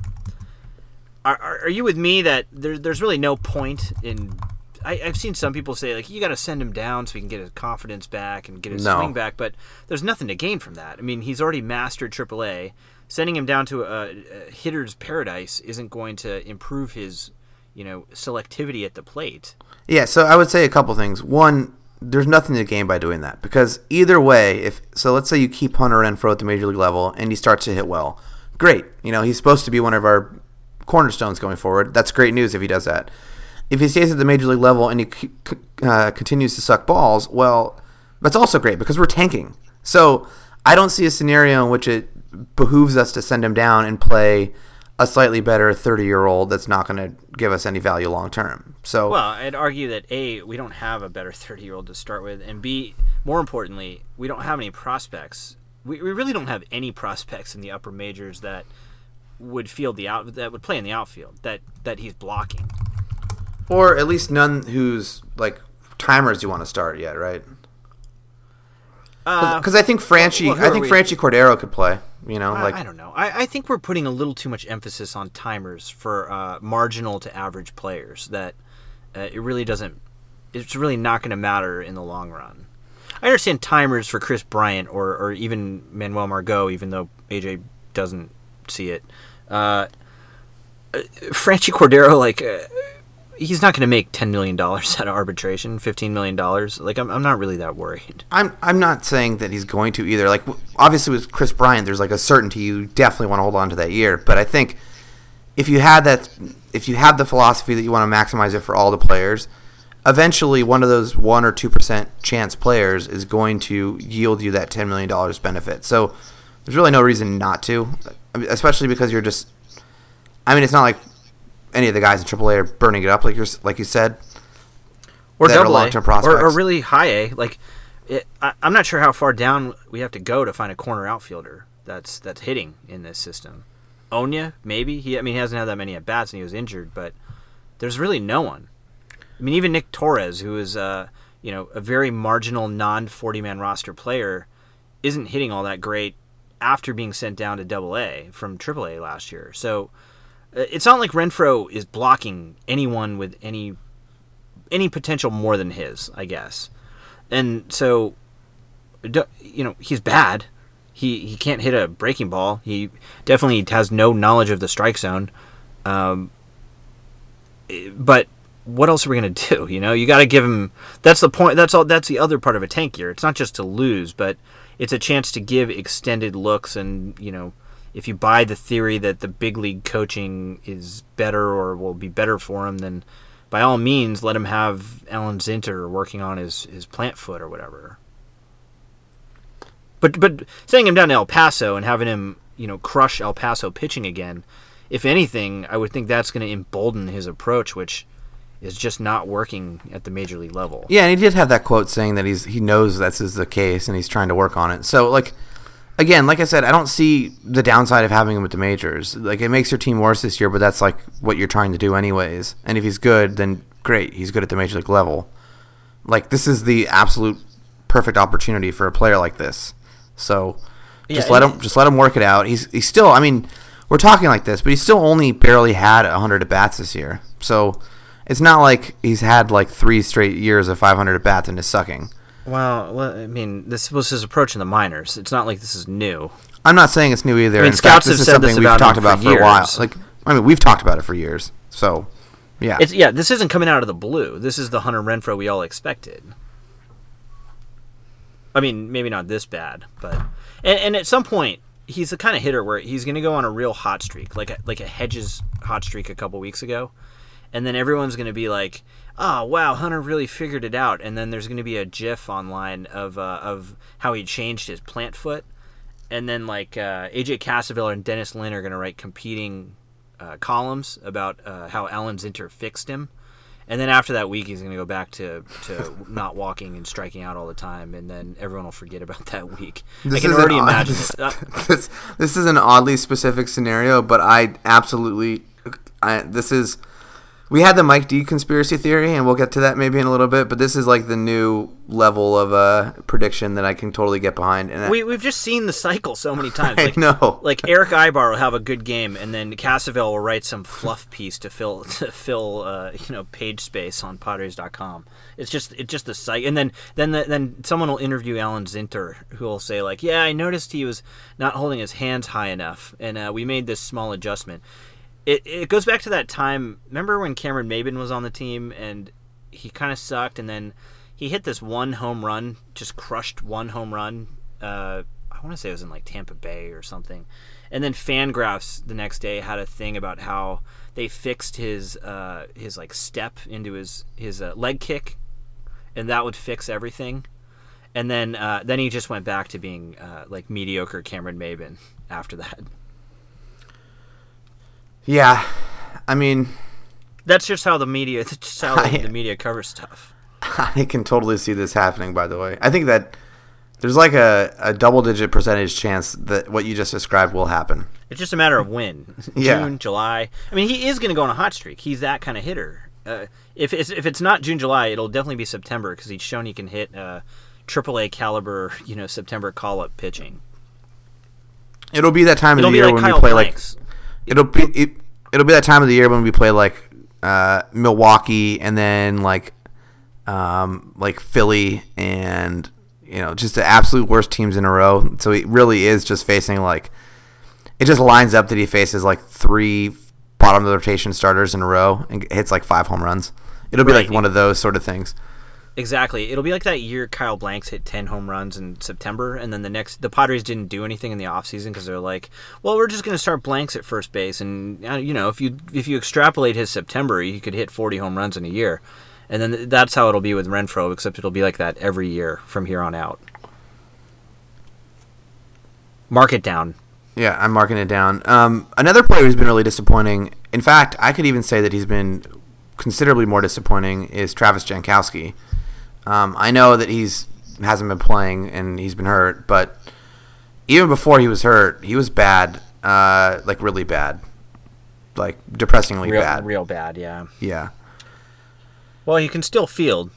are, are, are you with me that there, there's really no point in? I, I've seen some people say like you got to send him down so he can get his confidence back and get his No. swing back, but there's nothing to gain from that. I mean, he's already mastered AAA. Sending him down to a, a hitter's paradise isn't going to improve his, you know, selectivity at the plate. Yeah, so I would say a couple things. One, there's nothing to gain by doing that because either way, if so, let's say you keep Hunter Renfroe at the major league level and he starts to hit well, great. You know he's supposed to be one of our cornerstones going forward. That's great news if he does that. If he stays at the major league level and he uh, continues to suck balls, well, that's also great because we're tanking. So I don't see a scenario in which it behooves us to send him down and play a slightly better 30 year old that's not going to give us any value long term. So Well, I'd argue that a we don't have a better 30 year old to start with, and b more importantly, we don't have any prospects. We, we really don't have any prospects in the upper majors that would field the out that would play in the outfield that that he's blocking. Or at least none whose like timers you want to start yet, right? Uh, Because I think Franchy, well, I think Franchy Cordero could play. You know, I, like I don't know. I, I think we're putting a little too much emphasis on timers for uh, marginal to average players. That uh, it really doesn't. It's really not going to matter in the long run. I understand timers for Kris Bryant or, or even Manuel Margot, even though AJ doesn't see it. Uh, uh, Franchy Cordero, like, uh, he's not going to make ten million dollars (laughs) out of arbitration, fifteen million dollars. Like, I'm, I'm not really that worried. I'm I'm not saying that he's going to either. Like obviously with Kris Bryant, there's like a certainty you definitely want to hold on to that year. But I think if you had that, if you have the philosophy that you want to maximize it for all the players, eventually one of those one or two percent chance players is going to yield you that ten million dollars benefit. So there's really no reason not to, especially because you're just. I mean, it's not like any of the guys in AAA are burning it up like you're like you said. or double A, or, or really high A. Like, it, I, I'm not sure how far down we have to go to find a corner outfielder that's that's hitting in this system. Oña, maybe he. I mean, he hasn't had that many at bats and he was injured, but there's really no one. I mean, even Nick Torres, who is uh, you know a very marginal non 40 man roster player, isn't hitting all that great after being sent down to Double A from Triple A last year. So it's not like Renfroe is blocking anyone with any any potential more than his, I guess. And so, you know, he's bad. He he can't hit a breaking ball. He definitely has no knowledge of the strike zone. Um, eh, but what else are we gonna (laughs) do? You know, you got to give him. That's the point. That's all. That's the other part of a tank year. It's not just to lose, but it's a chance to give extended looks. And you know, if you buy the theory that the big league coaching is better or will be better for him, then by all means, let him have Alan Zinter working on his, his plant foot or whatever. But but sending him down to El Paso and having him you know crush El Paso pitching again, if anything, I would think that's going to embolden his approach, which is just not working at the major league level. Yeah, and he did have that quote saying that he's he knows this is the case and he's trying to work on it. So like again, like I said, I don't see the downside of having him with the majors. Like it makes your team worse this year, but that's like what you're trying to do anyways. And if he's good, then great, he's good at the major league level. Like this is the absolute perfect opportunity for a player like this. So just Yeah, let him just let him work it out. He's he's still I mean, we're talking like this, but he's still only barely had 100 at bats this year. So it's not like he's had like three straight years of 500 at bats and is sucking. Well, well, I mean, this was his approach in the minors. It's not like this is new. I'm not saying it's new either. I mean, In scouts fact, this have is said something this we've talked about for, a while. Like, I mean, we've talked about it for years. So, yeah, It's yeah, this isn't coming out of the blue. This is the Hunter Renfroe we all expected. I mean, maybe not this bad, but and, and at some point he's the kind of hitter where he's going to go on a real hot streak, like a, like a Hedges hot streak a couple weeks ago, and then everyone's going to be like, "Oh wow, Hunter really figured it out," and then there's going to be a GIF online of uh, of how he changed his plant foot, and then like uh, AJ Cassavell and Dennis Lin are going to write competing uh, columns about uh, how Alan Zinter fixed him. And then after that week, he's going to go back to, to (laughs) not walking and striking out all the time, and then everyone will forget about (laughs) that week. I can already odd- imagine. (laughs) Uh, this, this is an oddly specific scenario, but I absolutely, I, this is, we had the Mike D conspiracy theory, and we'll get to that maybe in a little bit. But this is like the new level of uh, prediction that I can totally get behind. And I- we, we've just seen the cycle so many (laughs) times. I Like, know. Like Erick Aybar will have a good game, and then Cassavell will write some fluff (laughs) piece to fill (laughs) to fill uh, you know page space on Padres.com. It's just it's just the site, and then then the, then someone will interview Alan Zinter, who will say like, "Yeah, I noticed he was not holding his hands high enough, and uh, we made this small adjustment." It it goes back to that time. Remember when Cameron Maybin was on the team and he kind of sucked, and then he hit this one home run, just crushed one home run. Uh, I want to say it was in like Tampa Bay or something. And then Fangraphs the next day had a thing about how they fixed his uh, his like step into his his uh, leg kick, and that would fix everything. And then uh, then he just went back to being uh, like mediocre Cameron Maybin after that. Yeah, I mean, That's just how the media. That's just how the, (laughs) I- the media covers stuff. I can totally see this happening. By the way, I think that there's like a, a double digit percentage chance that what you just described will happen. It's just a matter of when. (laughs) Yeah. June, July. I mean, he is going to go on a hot streak. He's that kind of hitter. Uh, if it's, if it's not June, July, it'll definitely be September because he's shown he can hit uh, AAA caliber, you know, September call up pitching. It'll be that time of It'll the year like when Kyle we play Blanks. like it'll be it, it'll be that time of the year when we play like uh, Milwaukee and then like um, like Philly and you know just the absolute worst teams in a row. So he really is just facing like it just lines up that he faces like three bottom of the rotation starters in a row and hits like five home runs. It'll be Right. like one of those sort of things. Exactly. It'll be like that year Kyle Blanks hit 10 home runs in September, and then the next, the Padres didn't do anything in the offseason because they're like, well, we're just going to start Blanks at first base. And, uh, you know, if you if you extrapolate his September, he could hit 40 home runs in a year. And then that's how it'll be with Renfroe, except it'll be like that every year from here on out. Mark it down. Yeah, I'm marking it down. Um, another player who's been really disappointing. In fact, I could even say that he's been considerably more disappointing is Travis Jankowski. Um, I know that he's hasn't been playing and he's been hurt, but even before he was hurt, he was bad, uh, like really bad, like depressingly Real bad. real bad, yeah. Yeah, Well, he can still field.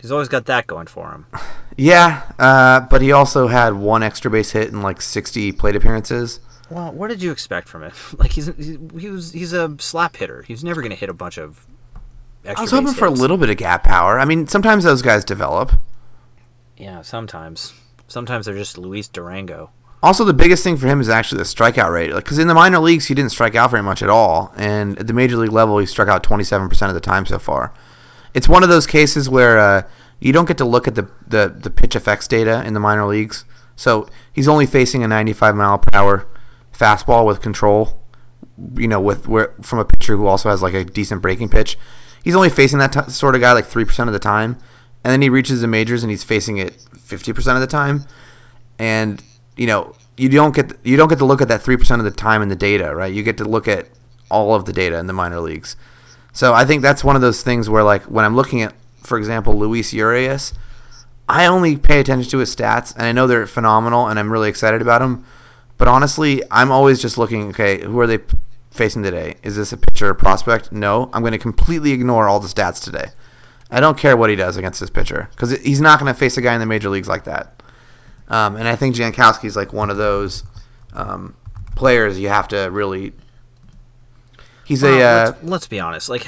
He's always got that going for him. (sighs) yeah, uh, but he also had one extra base hit in like 60 plate appearances. Well, what did you expect from him? (laughs) Like he's he, he was he's a slap hitter. He's never going to hit a bunch of. I was hoping for a little bit of gap power. I mean, sometimes those guys develop. Yeah, sometimes. Sometimes they're just Luis Durango. Also, the biggest thing for him is actually the strikeout rate. Because in the minor leagues, he didn't strike out very much at all, and at the major league level, he struck out 27% of the time so far. It's one of those cases where uh, you don't get to look at the, the, the PITCHf/x data in the minor leagues. So he's only facing a 95 mile per hour fastball with control. You know, with where from a pitcher who also has like a decent breaking pitch. He's only facing that t- sort of guy like three percent of the time, and then he reaches the majors and he's facing it 50% of the time and you know you don't get you don't get to look at that three percent of the time in the data, right? You get to look at all of the data in the minor leagues. So I think that's one of those things where, like, when I'm looking at, for example, Luis Urias, I only pay attention to his stats, and I know they're phenomenal, and I'm really excited about him. But honestly, I'm always just looking. Okay, who are they facing today? Is this a pitcher or prospect? No, I'm going to completely ignore all the stats today. I don't care what he does against this pitcher because he's not going to face a guy in the major leagues like that. Um, and I think Jankowski is like one of those um, players you have to really. He's Well, a. Uh, let's, let's be honest. Like,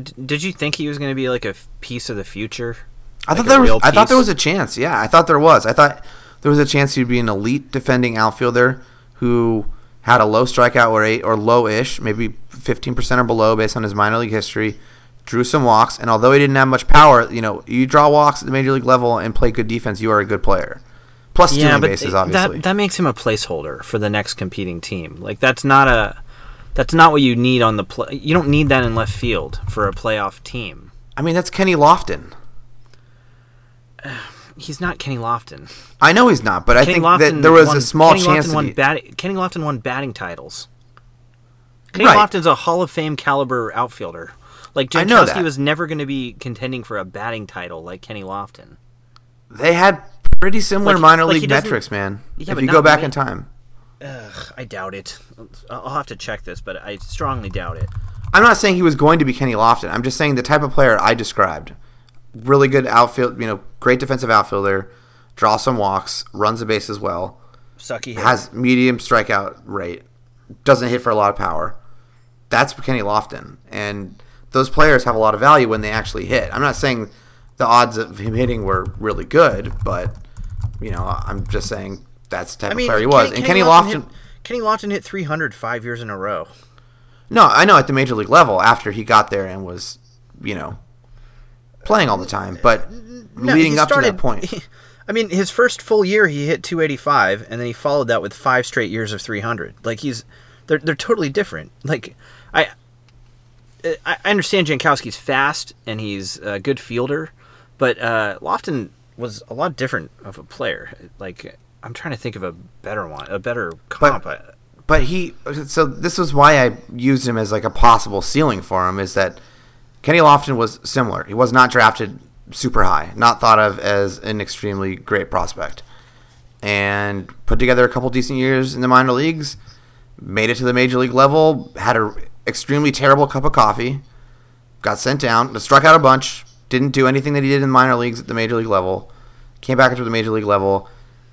d- did you think he was going to be like a piece of the future? I Like thought there was. I thought there was a chance. Yeah, I thought there was. I thought there was a chance he'd be an elite defending outfielder who had a low strikeout rate or low-ish, maybe 15% or below based on his minor league history. Drew some walks, and although he didn't have much power, you know, you draw walks at the major league level and play good defense, you are a good player. Plus stealing bases, obviously. that that makes him a placeholder for the next competing team. Like that's not a that's not what you need on the play. You don't need that in left field for a playoff team. I mean, that's Kenny Lofton. (sighs) He's not Kenny Lofton. I know he's not, but I think Lofton that there was won, a small Kenny chance. Lofton that won he- bat, Kenny Lofton won batting titles. Kenny Right. Lofton's a Hall of Fame caliber outfielder. Like I know Jankowski that. was never going to be contending for a batting title like Kenny Lofton. they had pretty similar Like- minor like league metrics, man. Yeah, if you go back ma- in time. Ugh, I doubt it. I'll have to check this, but I strongly doubt it. I'm not saying he was going to be Kenny Lofton. I'm just saying the type of player I described. Really good outfield, you know, great defensive outfielder, draws some walks, runs the base as well, Sucky. has medium strikeout rate, doesn't hit for a lot of power. That's Kenny Lofton. And those players have a lot of value when they actually hit. I'm not saying the odds of him hitting were really good, but you know, I'm just saying that's the type I mean, of player he was. and Kenny Lofton, hit, Kenny Lofton hit 300 five years in a row. No, I know at the major league level after he got there and was, you know, playing all the time, but No, leading he up to that point. (laughs) I mean, his first full year he hit 285, and then he followed that with five straight years of 300. Like he's, they're they're totally different. Like I, I understand Jankowski's fast and he's a good fielder, but uh, Lofton was a lot different of a player. Like I'm trying to think of a better one, a better comp. I- But he, so this was why I used him as like a possible ceiling for him is that Kenny Lofton was similar. He was not drafted super high, not thought of as an extremely great prospect, and put together a couple decent years in the minor leagues, made it to the major league level, had a extremely terrible cup of coffee, got sent down, struck out a bunch, didn't do anything that he did in the minor leagues at the major league level, came back into the major league level,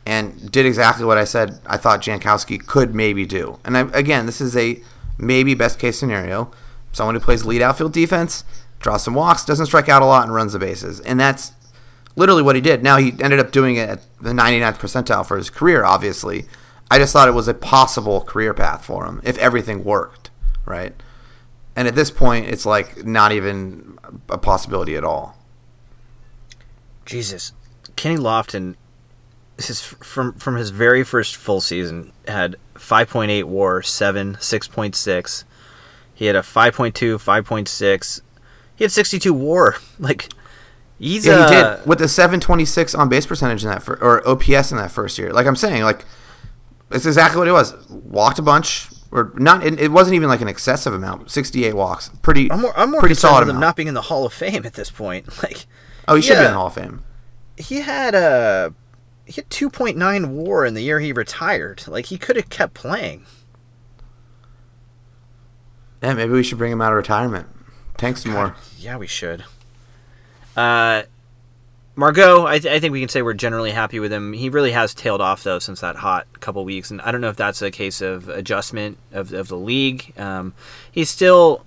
and did exactly what I said I thought Jankowski could maybe do. And I, again, this is a maybe best case scenario. Someone who plays lead outfield defense, draws some walks, doesn't strike out a lot, and runs the bases. And that's literally what he did. Now he ended up doing it at the 99th percentile for his career, obviously. I just thought it was a possible career path for him if everything worked, right? And at this point, it's like not even a possibility at all. Jesus, Kenny Lofton, this is from from his very first full season had 5.8 WAR, seven, 6.6. He had a 5.2, 5.6. He had 62 WAR. (laughs) Like he's Yeah, he uh, did with a 726 on base percentage in that fir- or OPS in that first year. Like I'm saying, like it's exactly what it was. Walked a bunch, or not. It, it wasn't even like an excessive amount. 68 walks, pretty. I'm more, I'm more pretty concerned solid with him amount. not being in the Hall of Fame at this point. (laughs) Like oh, he should be in the Hall of Fame. he had a he had 2.9 WAR in the year he retired. Like he could have kept playing. Yeah, maybe we should bring him out of retirement. Tank some more. Yeah, we should. Uh, Margot, I, th- I think we can say we're generally happy with him. He really has tailed off though since that hot couple weeks, and I don't know if that's a case of adjustment of of the league. Um, he's still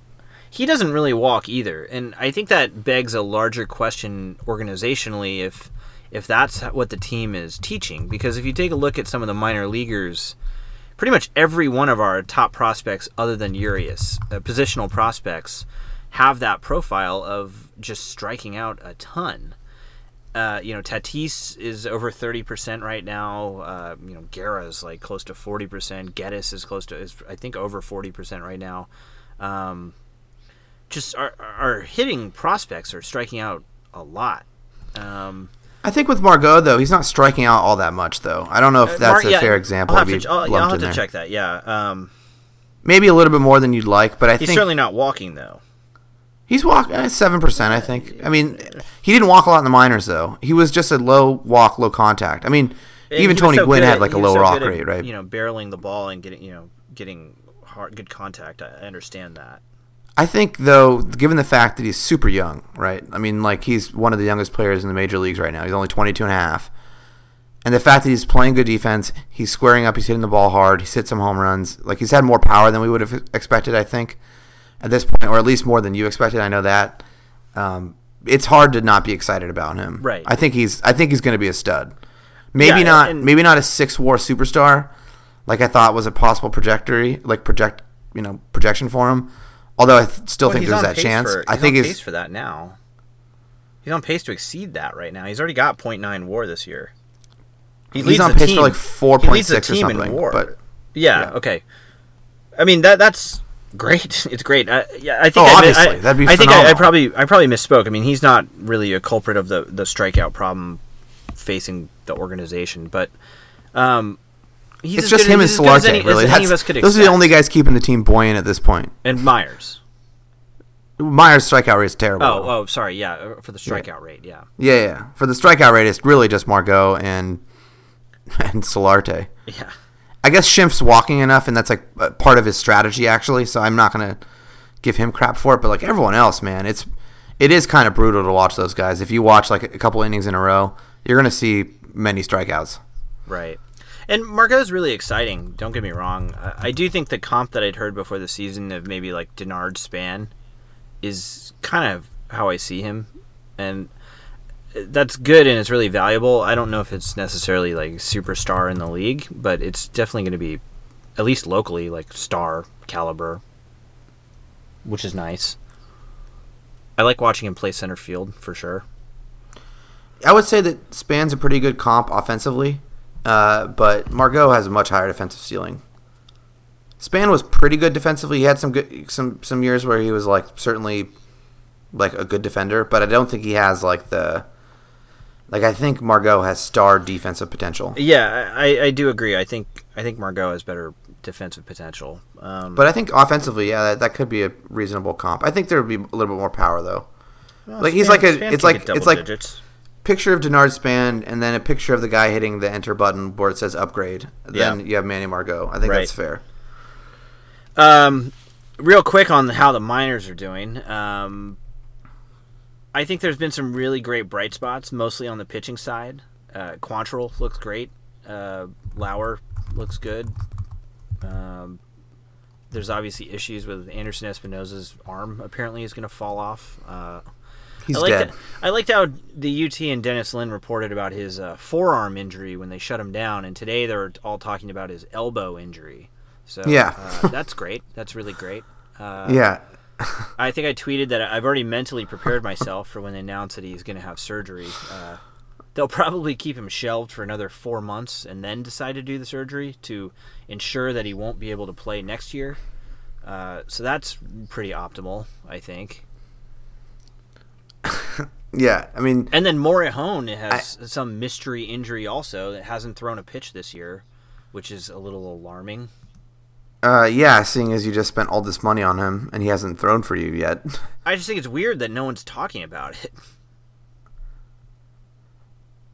he doesn't really walk either, and I think that begs a larger question organizationally if if that's what the team is teaching. Because if you take a look at some of the minor leaguers, pretty much every one of our top prospects, other than Urias, uh, positional prospects, have that profile of just striking out a ton. Uh, you know, Tatis is over thirty percent right now. Uh, you know, Guerra is like close to forty percent. Gettys is close to, is I think, over forty percent right now. Um, just our, our hitting prospects are striking out a lot. Um, I think with Margot though, he's not striking out all that much though. I don't know if that's Mar- a yeah, fair example I'll have to, I'll, yeah, I'll have to check that. Yeah, um, Maybe a little bit more than you'd like, but I he's think certainly not walking though. He's walking seven percent, I think. I mean, he didn't walk a lot in the minors though. He was just a low walk, low contact. I mean, And even Tony so Gwynn had like a low so rock good at, rate, right? You know, barreling the ball and getting you know getting hard, good contact. I understand that. I think though, given the fact that he's super young, right? I mean, like he's one of the youngest players in the major leagues right now. He's only 22 and a half. And the fact that he's playing good defense, he's squaring up, he's hitting the ball hard, he's hit some home runs. Like he's had more power than we would have expected, I think, at this point, or at least more than you expected. I know that. Um, it's hard to not be excited about him. Right. I think he's I think he's going to be a stud. Maybe Yeah, not and- maybe not a six war superstar like I thought was a possible trajectory like project you know projection for him. Although I th- still Well, think there's that chance. For, I he's think on he's pace for that now. He's on pace to exceed that right now. He's already got 0.9 WAR this year. He He's leads on the pace for, team- like, leads the 4.6 or something, WAR. but- yeah, yeah. okay. I mean that that's great. (laughs) It's great. I, yeah, I think. Oh, I, obviously. I, That'd be I think I, I probably I probably misspoke. I mean, he's not really a culprit of the the strikeout problem facing the organization, but um, he's it's just him and he's as as Solarte. any- really, as any of That's- those are the only guys keeping the team buoyant at this point. And Myers. Myers' strikeout rate is terrible. Oh, oh, sorry. Yeah, uh, for the strikeout rate. Yeah. Yeah, yeah. For the strikeout rate, it's really just Margot and (laughs) and Solarte. Yeah. I guess Schimpf's walking enough, and that's like part of his strategy, actually. So I'm not gonna give him crap for it. But like everyone else, man, it's it is kind of brutal to watch those guys. If you watch like a couple innings in a row, you're gonna see many strikeouts. Right. And Margot's really exciting. Don't get me wrong. I, I do think the comp that I'd heard before the season of maybe like Denard Span is kind of how I see him, and that's good and it's really valuable. I don't know if it's necessarily like superstar in the league, but it's definitely going to be at least locally like star caliber, which is nice. I like watching him play center field for sure. I would say that Span's a pretty good comp offensively, uh, but Margot has a much higher defensive ceiling. Span was pretty good defensively. He had some good some some years where he was like certainly like a good defender, but I don't think he has like the like I think Margot has star defensive potential. Yeah, I, I do agree. I think I think Margot has better defensive potential. Um, But I think offensively, yeah, that, that could be a reasonable comp. I think there would be a little bit more power though. like he's like a Span it's like it's like digits. Picture of Denard Span and then a picture of the guy hitting the enter button where it says upgrade. Then Yeah. you have Manny Margot. I think Right. that's fair. Um, real quick on how the miners are doing. Um, I think there's been some really great bright spots, mostly on the pitching side. Uh, Quantrill looks great. Uh, Lauer looks good. Um, there's obviously issues with Anderson Espinoza's arm. Apparently, is going to fall off. Uh, He's I liked dead. I liked how the UT and Dennis Lin reported about his uh, forearm injury when they shut him down, and today they're all talking about his elbow injury. So Yeah. uh, that's great. That's really great. Uh, yeah. I think I tweeted that I've already mentally prepared myself for when they announce that he's going to have surgery. Uh, they'll probably keep him shelved for another four months and then decide to do the surgery to ensure that he won't be able to play next year. Uh, so that's pretty optimal, I think. (laughs) Yeah. I mean, And then Morejon has some mystery injury also that hasn't thrown a pitch this year, which is a little alarming. uh, yeah, seeing as you just spent all this money on him and he hasn't thrown for you yet. (laughs) I just think it's weird that no one's talking about it.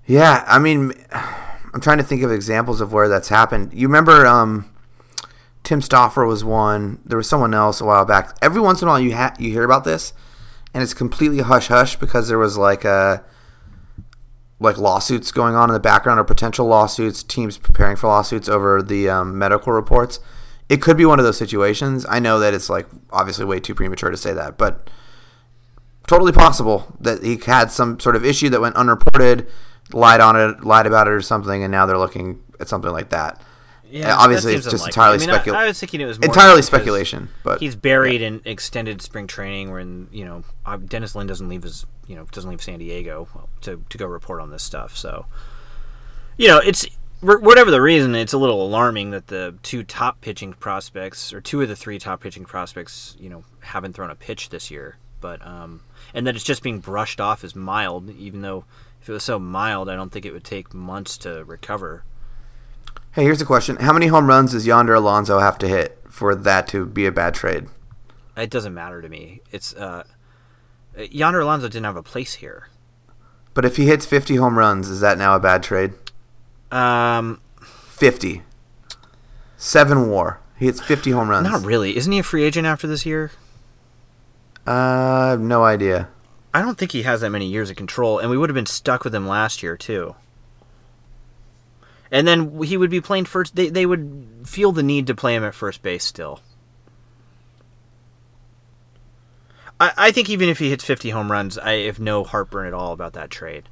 yeah. I mean, (sighs) I'm trying to think of examples of where that's happened. You remember, um, Tim Stauffer was one. There was someone else a while back. Every once in a while, you ha- you hear about this, and it's completely hush hush because there was like a like lawsuits going on in the background or potential lawsuits, teams preparing for lawsuits over the um, medical reports. It could be one of those situations. I know that it's like obviously way too premature to say that, but totally possible that he had some sort of issue that went unreported, lied on it, lied about it or something, and now they're looking at something like that. Yeah, obviously it's just unlikely. entirely I mean, specul- I, I was thinking it was more entirely speculation, but he's buried in extended spring training, when you know uh, Dennis Lin doesn't leave his you know doesn't leave San Diego to to go report on this stuff. So you know it's whatever the reason, it's a little alarming that the two top pitching prospects or two of the three top pitching prospects you know haven't thrown a pitch this year. But um, and that it's just being brushed off as mild, even though if it was so mild, I don't think it would take months to recover. Hey, here's a question: How many home runs does Yonder Alonso have to hit for that to be a bad trade? It doesn't matter to me. It's uh, Yonder Alonso didn't have a place here. But if he hits 50 home runs, is that now a bad trade? Um, 50. Seven WAR. He hits 50 home runs. not really. Isn't he a free agent after this year? Uh, I have no idea. I don't think he has that many years of control, and we would have been stuck with him last year too. And then he would be playing first. They they would feel the need to play him at first base still. I, I think even if he hits 50 home runs, I have no heartburn at all about that trade.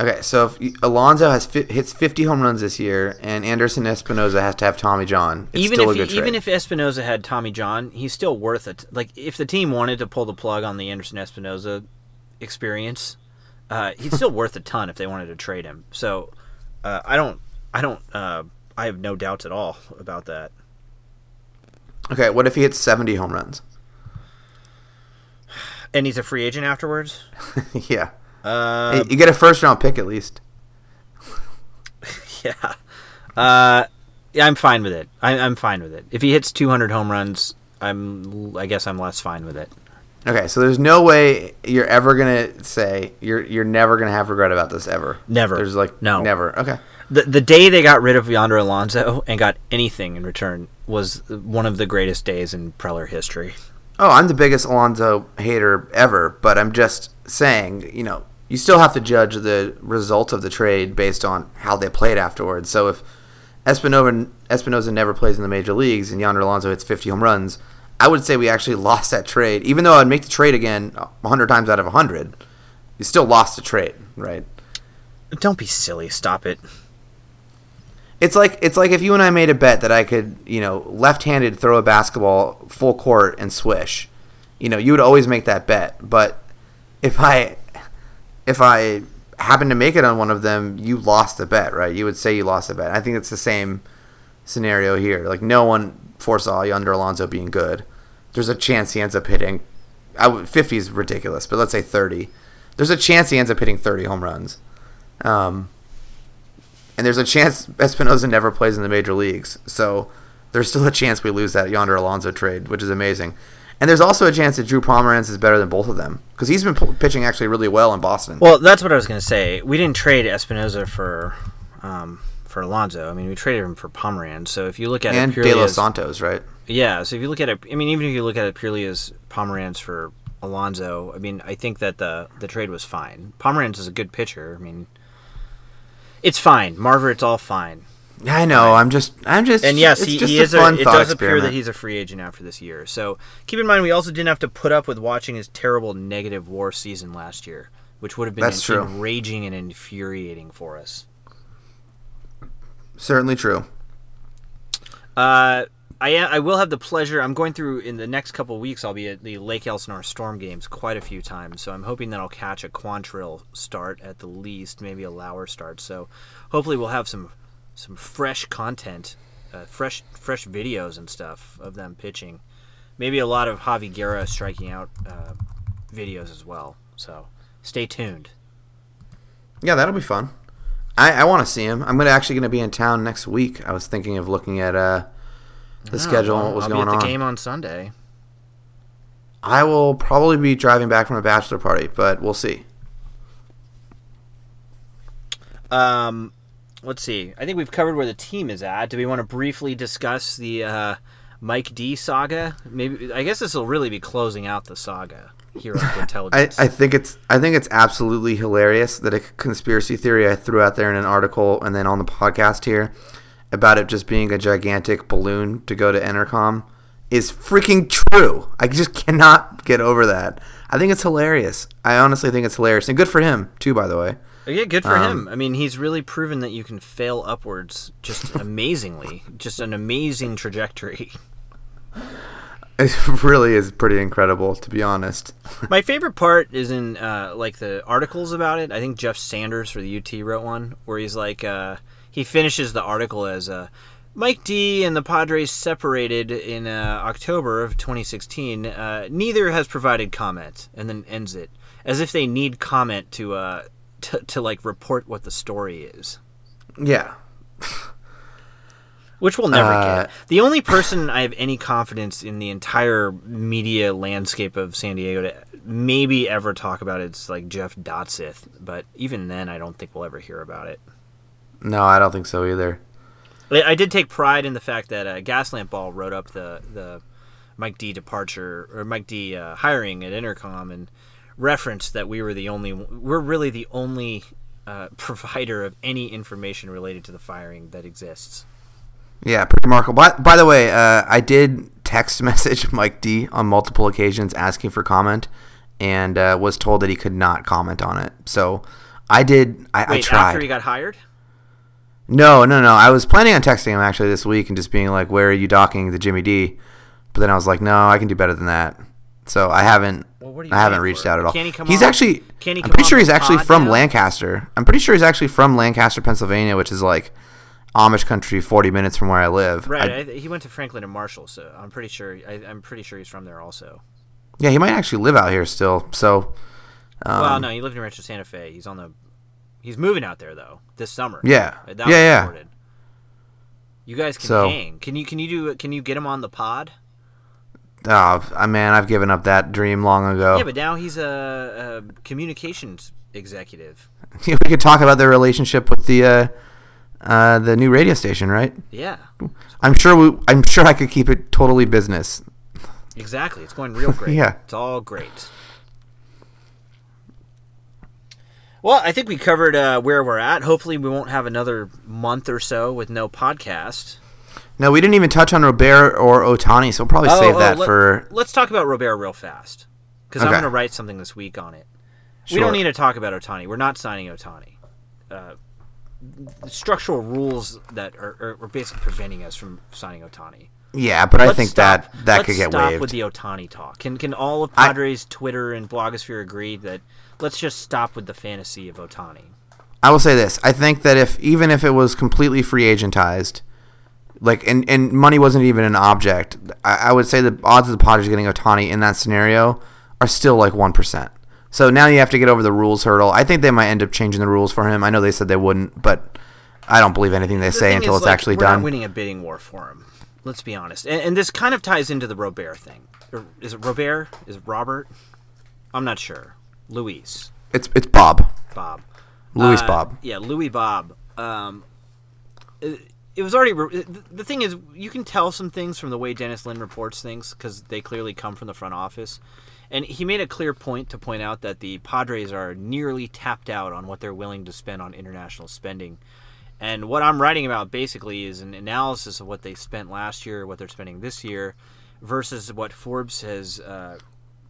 Okay, so if Alonso has fi- hits 50 home runs this year, and Anderson Espinoza has to have Tommy John, it's even still if a good he, even if Espinoza had Tommy John, he's still worth it. Like if the team wanted to pull the plug on the Anderson Espinoza experience, uh, he's still worth a ton if they wanted to trade him. So uh, I don't, I don't, uh, I have no doubts at all about that. okay, what if he hits 70 home runs? And he's a free agent afterwards. (laughs) yeah, Uh, Hey, you get a first round pick at least. (laughs) yeah, uh, yeah, I'm fine with it. I, I'm fine with it. If he hits 200 home runs, I'm, I guess I'm less fine with it. Okay, so there's no way you're ever gonna say you're you're never gonna have regret about this ever. Never. There's like No. never. Okay. The the day they got rid of Yonder Alonso and got anything in return was one of the greatest days in Preller history. Oh, I'm the biggest Alonso hater ever, but I'm just saying, you know, you still have to judge the result of the trade based on how they played afterwards. So if Espinoza, Espinoza never plays in the major leagues and Yonder Alonso hits 50 home runs, I would say we actually (laughs) lost that trade. Even though I'd make the trade again 100 times out of 100, you still lost the trade, right? Don't be silly. Stop it. It's like it's like if you and I made a bet that I could, you know, left-handed throw a basketball full court and swish. You know, you would always make that bet. But if I if I happen to make it on one of them, you lost the bet, right? You would say you lost the bet. I think it's the same scenario here. Like no one foresaw Yonder Alonso being good. There's a chance he ends up hitting. I would, 50 is ridiculous, but let's say 30. There's a chance he ends up hitting 30 home runs. Um, and there's a chance (laughs) Espinoza never plays in the major leagues. So there's still a chance we lose that Yonder Alonso trade, which is amazing. And there's also a chance that Drew Pomeranz is better than both of them because he's been p- pitching actually really well in Boston. Well, that's what I was going to say. We didn't trade Espinoza for um, for Alonso. I mean, we traded him for Pomeranz. So if you look at and it purely De Los as, Santos, right? yeah, so if you look at it, I mean, even if you look at it purely as Pomeranz for Alonso, I mean, I think that the the trade was fine. Pomeranz is a good pitcher. I mean, it's fine. Marver, it's all fine. Yeah, I know. I'm just, I'm just, And yes, he, just he a is. A, it does appear that he's a free agent after this year. So keep in mind, we also didn't have to put up with watching his terrible negative WAR season last year, which would have been That's true. enraging and infuriating for us. Certainly true. Uh, I I will have the pleasure. I'm going through in the next couple weeks. I'll be at the Lake Elsinore Storm games quite a few times, so I'm hoping that I'll catch a Quantrill start at the least, maybe a Lauer start. So hopefully we'll have some some fresh content, uh, fresh fresh videos and stuff of them pitching. Maybe a lot of Javi Guerra striking out uh, videos as well. So stay tuned. Yeah, that'll be fun. I, I want to see him. I'm gonna actually gonna be in town next week. I was thinking of looking at uh, the schedule and what was I'll going be at the on. game on Sunday. I will probably be driving back from a bachelor party, but we'll see. Um, let's see. I think we've covered where the team is at. Do we want to briefly discuss the uh, Mike D saga? Maybe I guess this will really be closing out the saga here on (laughs) I, Intelligence. I think it's I think it's absolutely hilarious that a conspiracy theory I threw out there in an article and then on the podcast here about it just being a gigantic balloon to go to intercom is freaking true. I just cannot get over that. I think it's hilarious. I honestly think it's hilarious and good for him too. By the way, yeah, good for um, him. I mean, he's really proven that you can fail upwards just (laughs) amazingly, just an amazing trajectory. it really is pretty incredible to be honest. (laughs) My favorite part is in uh, like the articles about it. I think Jeff Sanders for the UT wrote one where he's like, uh, he finishes the article as uh, Mike D and the Padres separated in uh, October of 2016. Uh, neither has provided comment, and then ends it as if they need comment to uh, to, to like report what the story is. Yeah, Which we'll never Uh, get. The only person I have any confidence in the entire media landscape of San Diego to maybe ever talk about it's like Jeff Dotseth, but even then, I don't think we'll ever hear about it. No, I don't think so either. I did take pride in the fact that uh, Gaslamp Ball wrote up the the Mike D departure or Mike D uh, hiring at Intercom and referenced that we were the only we're really the only uh, (laughs) provider of any information related to the firing that exists. Yeah, pretty remarkable. By, by the way, uh, I did text (laughs) message Mike D on multiple occasions asking for comment, and uh, was told that he could not comment on it. So I did. I, I tried. after he got hired? No, no, no. I was planning on texting him actually this week and just being like, "Where are you docking the Jimmy D?" But then I was like, "No, I can do better than that." So I haven't. Well, what are you I haven't reached for? out at all. Can't he come he's on- actually. can't he I'm pretty sure he's actually from now? Lancaster. I'm pretty sure he's actually from Lancaster, Pennsylvania, which is like Amish country, 40 minutes from where I live. Right. I- I, he went to Franklin and Marshall, so I'm pretty sure. I, I'm pretty sure he's from there also. yeah, he might actually live out here still. So. Um, well, no, he lived in Rancho Santa Fe. He's on the. He's moving out there though this summer. Yeah. That Yeah, yeah. You guys can So- hang. Can you can you do Can you get him on the pod? Oh, I- man, I've given up that dream long ago. Yeah, but now he's a, a communications executive. (laughs) we could talk about their relationship with the uh, uh, the new radio station, right? Yeah, I'm sure. We, I'm sure I could keep it totally business. exactly. It's going real (laughs) great. Yeah. it's all great. Well, I think we covered uh, where we're at. Hopefully, we won't have another month or so with no podcast. No, we didn't even touch on Robert or Otani, so we'll probably Oh, save oh, that let- for. Let's talk about Robert real fast because I'm going to write something this week on it. We don't need to talk about Otani. We're not signing Otani. Uh, the structural rules that are, are, are basically preventing us from signing Otani. Yeah, but I Let's think stop- that that could get stop waived. with the Otani talk. Can can all of I- Padres Twitter and blogosphere agree that let's just stop with the fantasy of Otani? I will say this: I think that if even if it was completely free agentized, like and and money wasn't even an object, I, I would say the odds of the Padres getting Otani in that scenario are still like one percent. So now you have to get over the rules hurdle. I think they might end up changing the rules for him. I know they said they wouldn't, but I don't believe anything they The say until is, it's like, actually we're done. not winning a bidding war for him. Let's be honest, and, and this kind of ties into the Robert thing. Or is it Robert? Is it Robert? I'm not sure. Luis, It's it's Bob, Bob, Louis Uh, Bob. Yeah, Louis Bob. Um, it, it was already. re- the- The thing is, you can tell some things from the way Dennis Lin reports things because they clearly come from the front office. And he made a clear point to point out that the Padres are nearly tapped out on what they're willing to spend on international spending. And what I'm writing about basically is an analysis of what they spent last year, what they're spending this year, versus what Forbes has uh,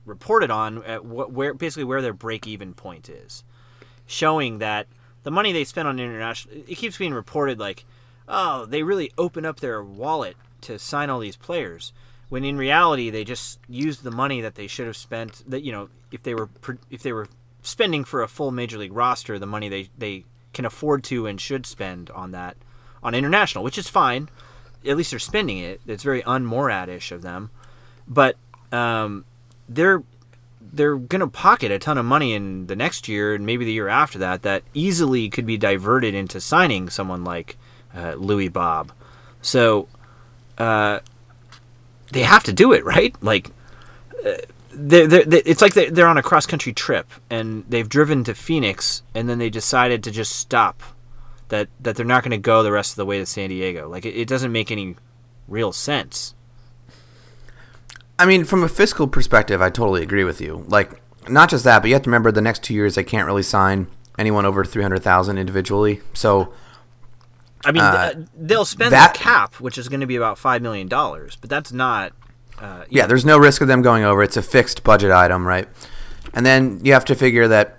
reported on at what, where basically where their break-even point is showing that the money they spend on international it keeps being reported like oh they really open up their wallet to sign all these players when in reality they just used the money that they should have spent that you know if they were if they were spending for a full major league roster the money they they can afford to and should spend on that on international which is fine. At least they're spending it. It's very un-Mooradish of them. But um, they're they're going to pocket a ton of money in the next year and maybe the year after that that easily could be diverted into signing someone like uh, Louis Bob. So uh, they have to do it, right? Like uh, they're, they're, they it's like they're, they're on a cross country trip and they've driven to Phoenix and then they decided to just stop. That that they're not going to go the rest of the way to San Diego. Like it, it doesn't make any real sense. I mean, from a fiscal perspective, I totally agree with you. Like, not just that, but you have to remember the next two years they can't really sign anyone over three hundred thousand individually. So I mean, Uh, they'll spend that- the cap, which is going to be about five million dollars, but that's not. Uh, yeah, there's no risk of them going over. It's a fixed budget item, right? And then you have to figure that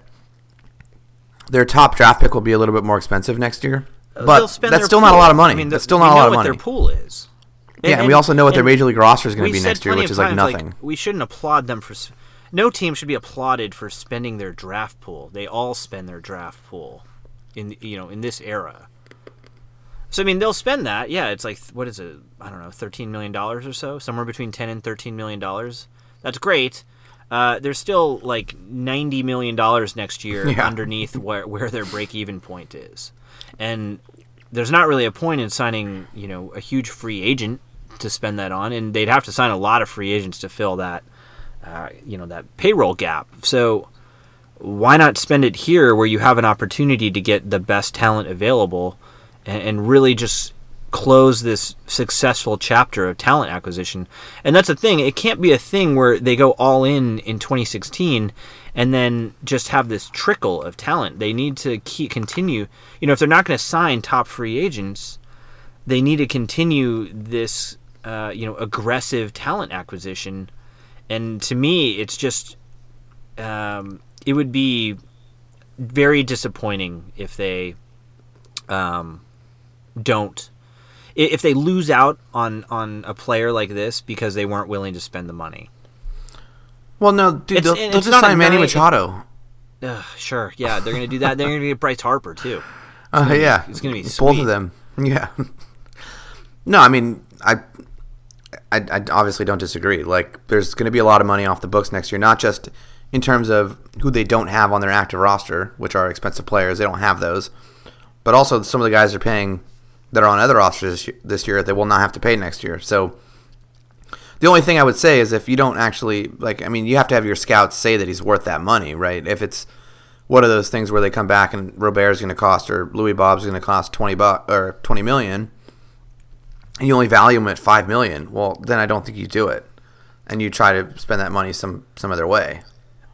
their top draft pick will be a little bit more expensive next year. But that's still not a lot of money. I mean, that's still not a lot of what money. their pool is. Yeah, and we also know what their major league roster is going to be next year, which is like times, nothing. we shouldn't applaud them for. No team should be applauded for spending their draft pool. They all spend their draft pool, in you know in this era. So I mean, they'll spend that. Yeah, it's like what is it? I don't know, thirteen million dollars or so, somewhere between ten and thirteen million dollars. That's great. Uh, there's still like ninety million dollars next year (laughs) Yeah. underneath where where their break even point is, and there's not really a point in signing you know a huge free agent to spend that on, and they'd have to sign a lot of free agents to fill that uh, you know that payroll gap. So why not spend it here where you have an opportunity to get the best talent available and, and really just close this successful chapter of talent acquisition and that's the thing it can't be a thing where they go all in in 2016 and then just have this trickle of talent they need to keep continue you know if they're not going to sign top free agents they need to continue this uh, you know, aggressive talent acquisition. And to me, it's just um, it would be very disappointing if they um, don't if they lose out on on a player like this because they weren't willing to spend the money. Well, no, dude, It's- they'll, they'll just sign Manny Machado. Ugh, sure, yeah, they're gonna do that. They're gonna get Bryce Harper too. Uh, yeah, it's gonna be both sweet. of them. (laughs) Yeah. no, I mean, I, I, I obviously don't disagree. Like, there's going to be a lot of money off the books next year, not just in terms of who they don't have on their active roster, which are expensive players. They don't have those, but also some of the guys are paying that are on other rosters this year, they will not have to pay next year. So. The only thing I would say is if you don't actually like, I mean, you have to have your scouts say that he's worth that money, right? If it's one of those things where they come back and Robert's going to cost or Louis Bob's going to cost twenty bucks or twenty million, and you only value them at five million, well, then I don't think you do it, and you try to spend that money some some other way.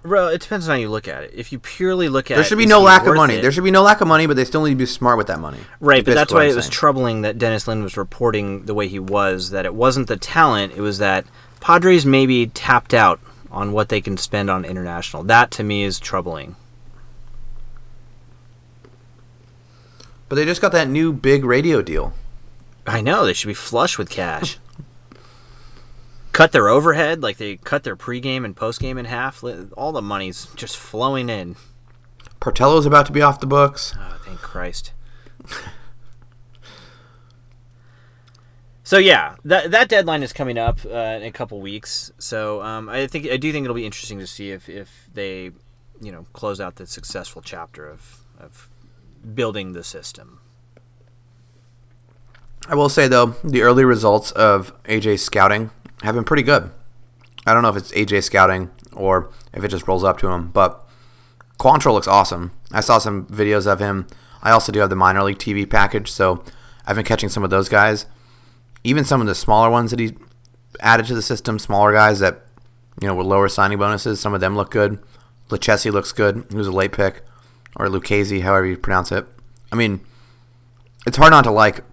Well, it depends on how you look at it. If you purely look at There should be no lack of money. it? There should be no lack of money, but they still need to be smart with that money. Right, but That's why I'm it was troubling that Dennis Lin was reporting the way he was. That it wasn't the talent; it was that Padres maybe tapped out on what they can spend on international. That to me is troubling. But they just got that new big radio deal. I know they should be flush with cash. cut their overhead, like they cut their pregame and postgame in half. All the money's just flowing in. Portello's about to be off the books. Oh, thank Christ. So yeah, that that deadline is coming up uh, in a couple weeks. So um, I think I do think it'll be interesting to see if, if they, you know, close out the successful chapter of of building the system. I will say though, the early results of AJ scouting have been pretty good. I don't know if it's AJ scouting or if it just rolls up to him, but Quantrill looks awesome. I saw some videos of him. I also do have the minor league TV package, so I've been catching some of those guys. Even some of the smaller ones that he added to the system, smaller guys that you know with lower signing bonuses, some of them look good. Lechesi looks good. He was a late pick, or Lucchesi, however you pronounce it. I mean, it's hard not to like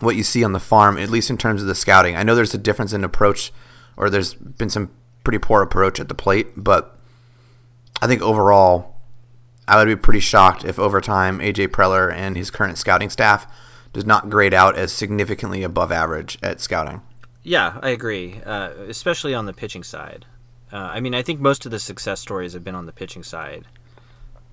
what you see on the farm, at least in terms of the scouting. I know there's a difference in approach, or there's been some pretty poor approach at the plate, but I think overall, I would be pretty shocked if over time AJ Preller and his current scouting staff does not grade out as significantly above average at scouting. Yeah, I agree, uh, especially on the pitching side. Uh, I mean, I think most of the success stories have been on the pitching side.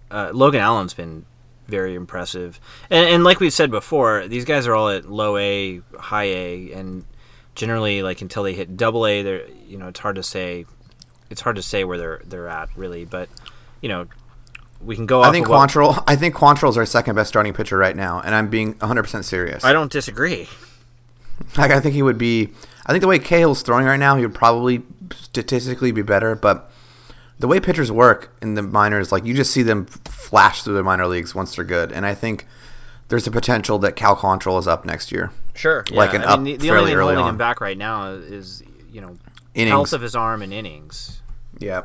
Uh, Logan Allen's been very impressive, and, and like we've said before, these guys are all at low A, high A, and generally, like until they hit double A, they're you know it's hard to say. It's hard to say where they're they're at really, but you know we can go. I off think of what- Quantrill. I think Quantrill's our second best starting pitcher right now, and I'm being 100 percent serious. I don't disagree. (laughs) Like I think he would be. I think the way Cahill's throwing right now, he would probably statistically be better. But the way pitchers work in the minors, like you just see them flash through the minor leagues once they're good. And I think there's a potential that Cal Quantrill is up next year. Sure. Like yeah. an I up mean, the, the fairly only thing holding on. him back right now is you know Innings. health of his arm and innings. Yeah.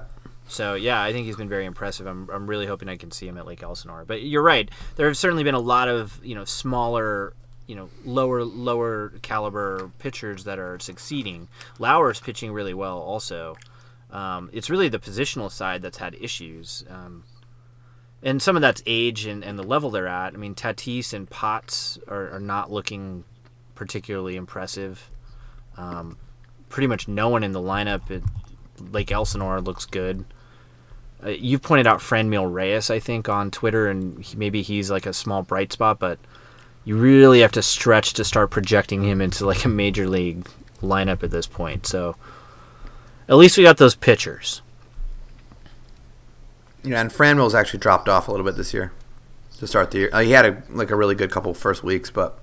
So yeah, I think he's been very impressive. I'm, I'm really hoping I can see him at Lake Elsinore. But you're right. There have certainly been a lot of you know smaller, you know lower lower caliber pitchers that are succeeding. Lauer's pitching really well also. Um, it's really the positional side that's had issues. Um, and some of that's age and, and the level they're at. I mean, Tatis and Potts are, are not looking particularly impressive. Um, pretty much no one in the lineup at Lake Elsinore looks good. Uh, you've pointed out Franmil Reyes, I think, on Twitter, and he, maybe he's like a small bright spot, but you really have to stretch to start projecting him into like a major league lineup at this point. So at least we got those pitchers. Yeah, and Franmil's actually dropped off a little bit this year to start the year. Uh, he had a like a really good couple first weeks, but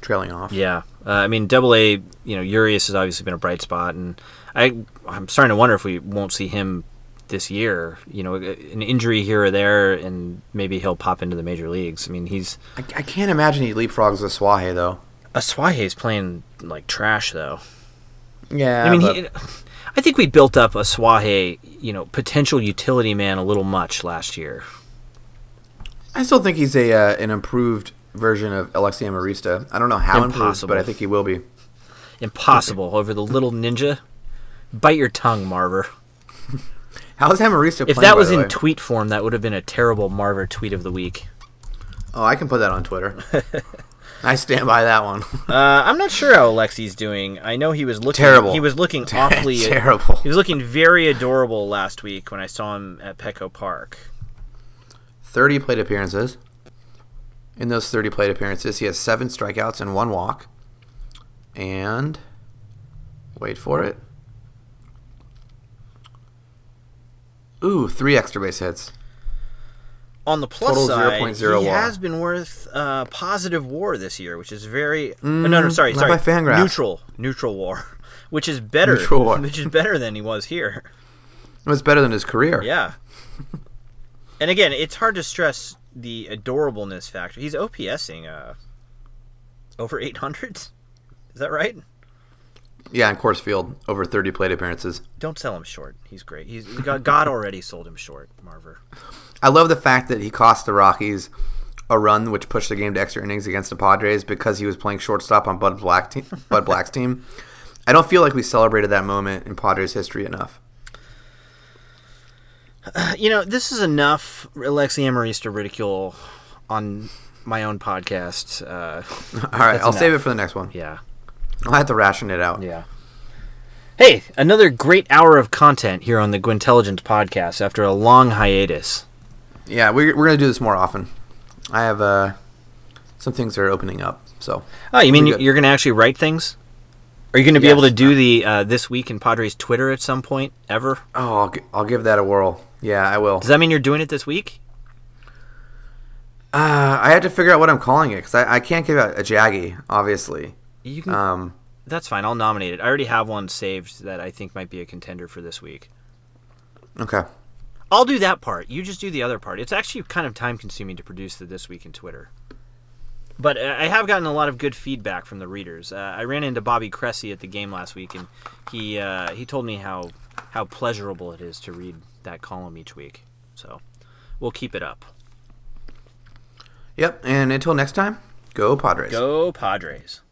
trailing off. Yeah, uh, I mean, Double A, you know, Urias has obviously been a bright spot, and I, I'm starting to wonder if we won't see him this year. You know, an injury here or there, and maybe he'll pop into the major leagues. I mean, he's I, I can't imagine he leapfrogs the Asuaje though. A Asuaje's playing like trash though. Yeah, I mean, but- he, I think we built up Asuaje, you know, potential utility man a little much last year. I still think he's a uh, an improved version of Alexi Amarista. I don't know how improved, Impossible. but I think he will be. impossible over the little ninja. Bite your tongue, Marver. (laughs) How is Amarista If playing, If that was in way? tweet form, that would have been a terrible Marver tweet of the week. oh, I can put that on Twitter. (laughs) I stand by that one. (laughs) Uh, I'm not sure how Alexi's doing. I know he was looking Terrible. He was looking (laughs) awfully (laughs) Terrible. He was looking very adorable last week when I saw him at Petco Park. 30 plate appearances. In those 30 plate appearances, he has seven strikeouts and one walk. And wait for it. Ooh, three extra base hits. On the plus Total side, 0.0 he WAR. has been worth uh, positive WAR this year, which is very oh, no, no, sorry, sorry, neutral, neutral WAR, (laughs) which is better, which is better than he was here. It was better than his career. Yeah. (laughs) and again, it's hard to stress the adorableness factor. He's OPSing uh, over 800. Is that right? Yeah, in Coors Field, over 30 plate appearances. Don't sell him short. He's great. He's God already sold him short, Marver. I love the fact that he cost the Rockies a run which pushed the game to extra innings against the Padres because he was playing shortstop on Bud Black te- (laughs) Bud Black's team. I don't feel like we celebrated that moment in Padres history enough. (sighs) You know, this is enough Alexi Amarista ridicule on my own podcast. Uh, (laughs) All right, I'll save it for the next one. yeah. I'll have to ration it out. Yeah. Hey, another great hour of content here on the Gwynntelligence podcast after a long hiatus. Yeah, we're, we're going to do this more often. I have uh, some things that are opening up. So Oh, you mean you're going to actually write things? Are you going to be Yes. able to do the uh, this week in Padres Twitter at some point ever? Oh, I'll, gi- I'll give that a whirl. Yeah, I will. Does that mean you're doing it this week? Uh, I had to figure out what I'm calling it because I, I can't give out a Jaggy, obviously. You can. Um, that's fine. I'll nominate it. I already have one saved that I think might be a contender for this week. okay. I'll do that part. You just do the other part. It's actually kind of time consuming to produce the this week in Twitter. But uh, I have gotten a lot of good feedback from the readers. Uh, I ran into Bobby Cressy at the game last week, and he uh, he told me how how pleasurable it is to read that column each week. So we'll keep it up. Yep. And until next time, go Padres. Go Padres.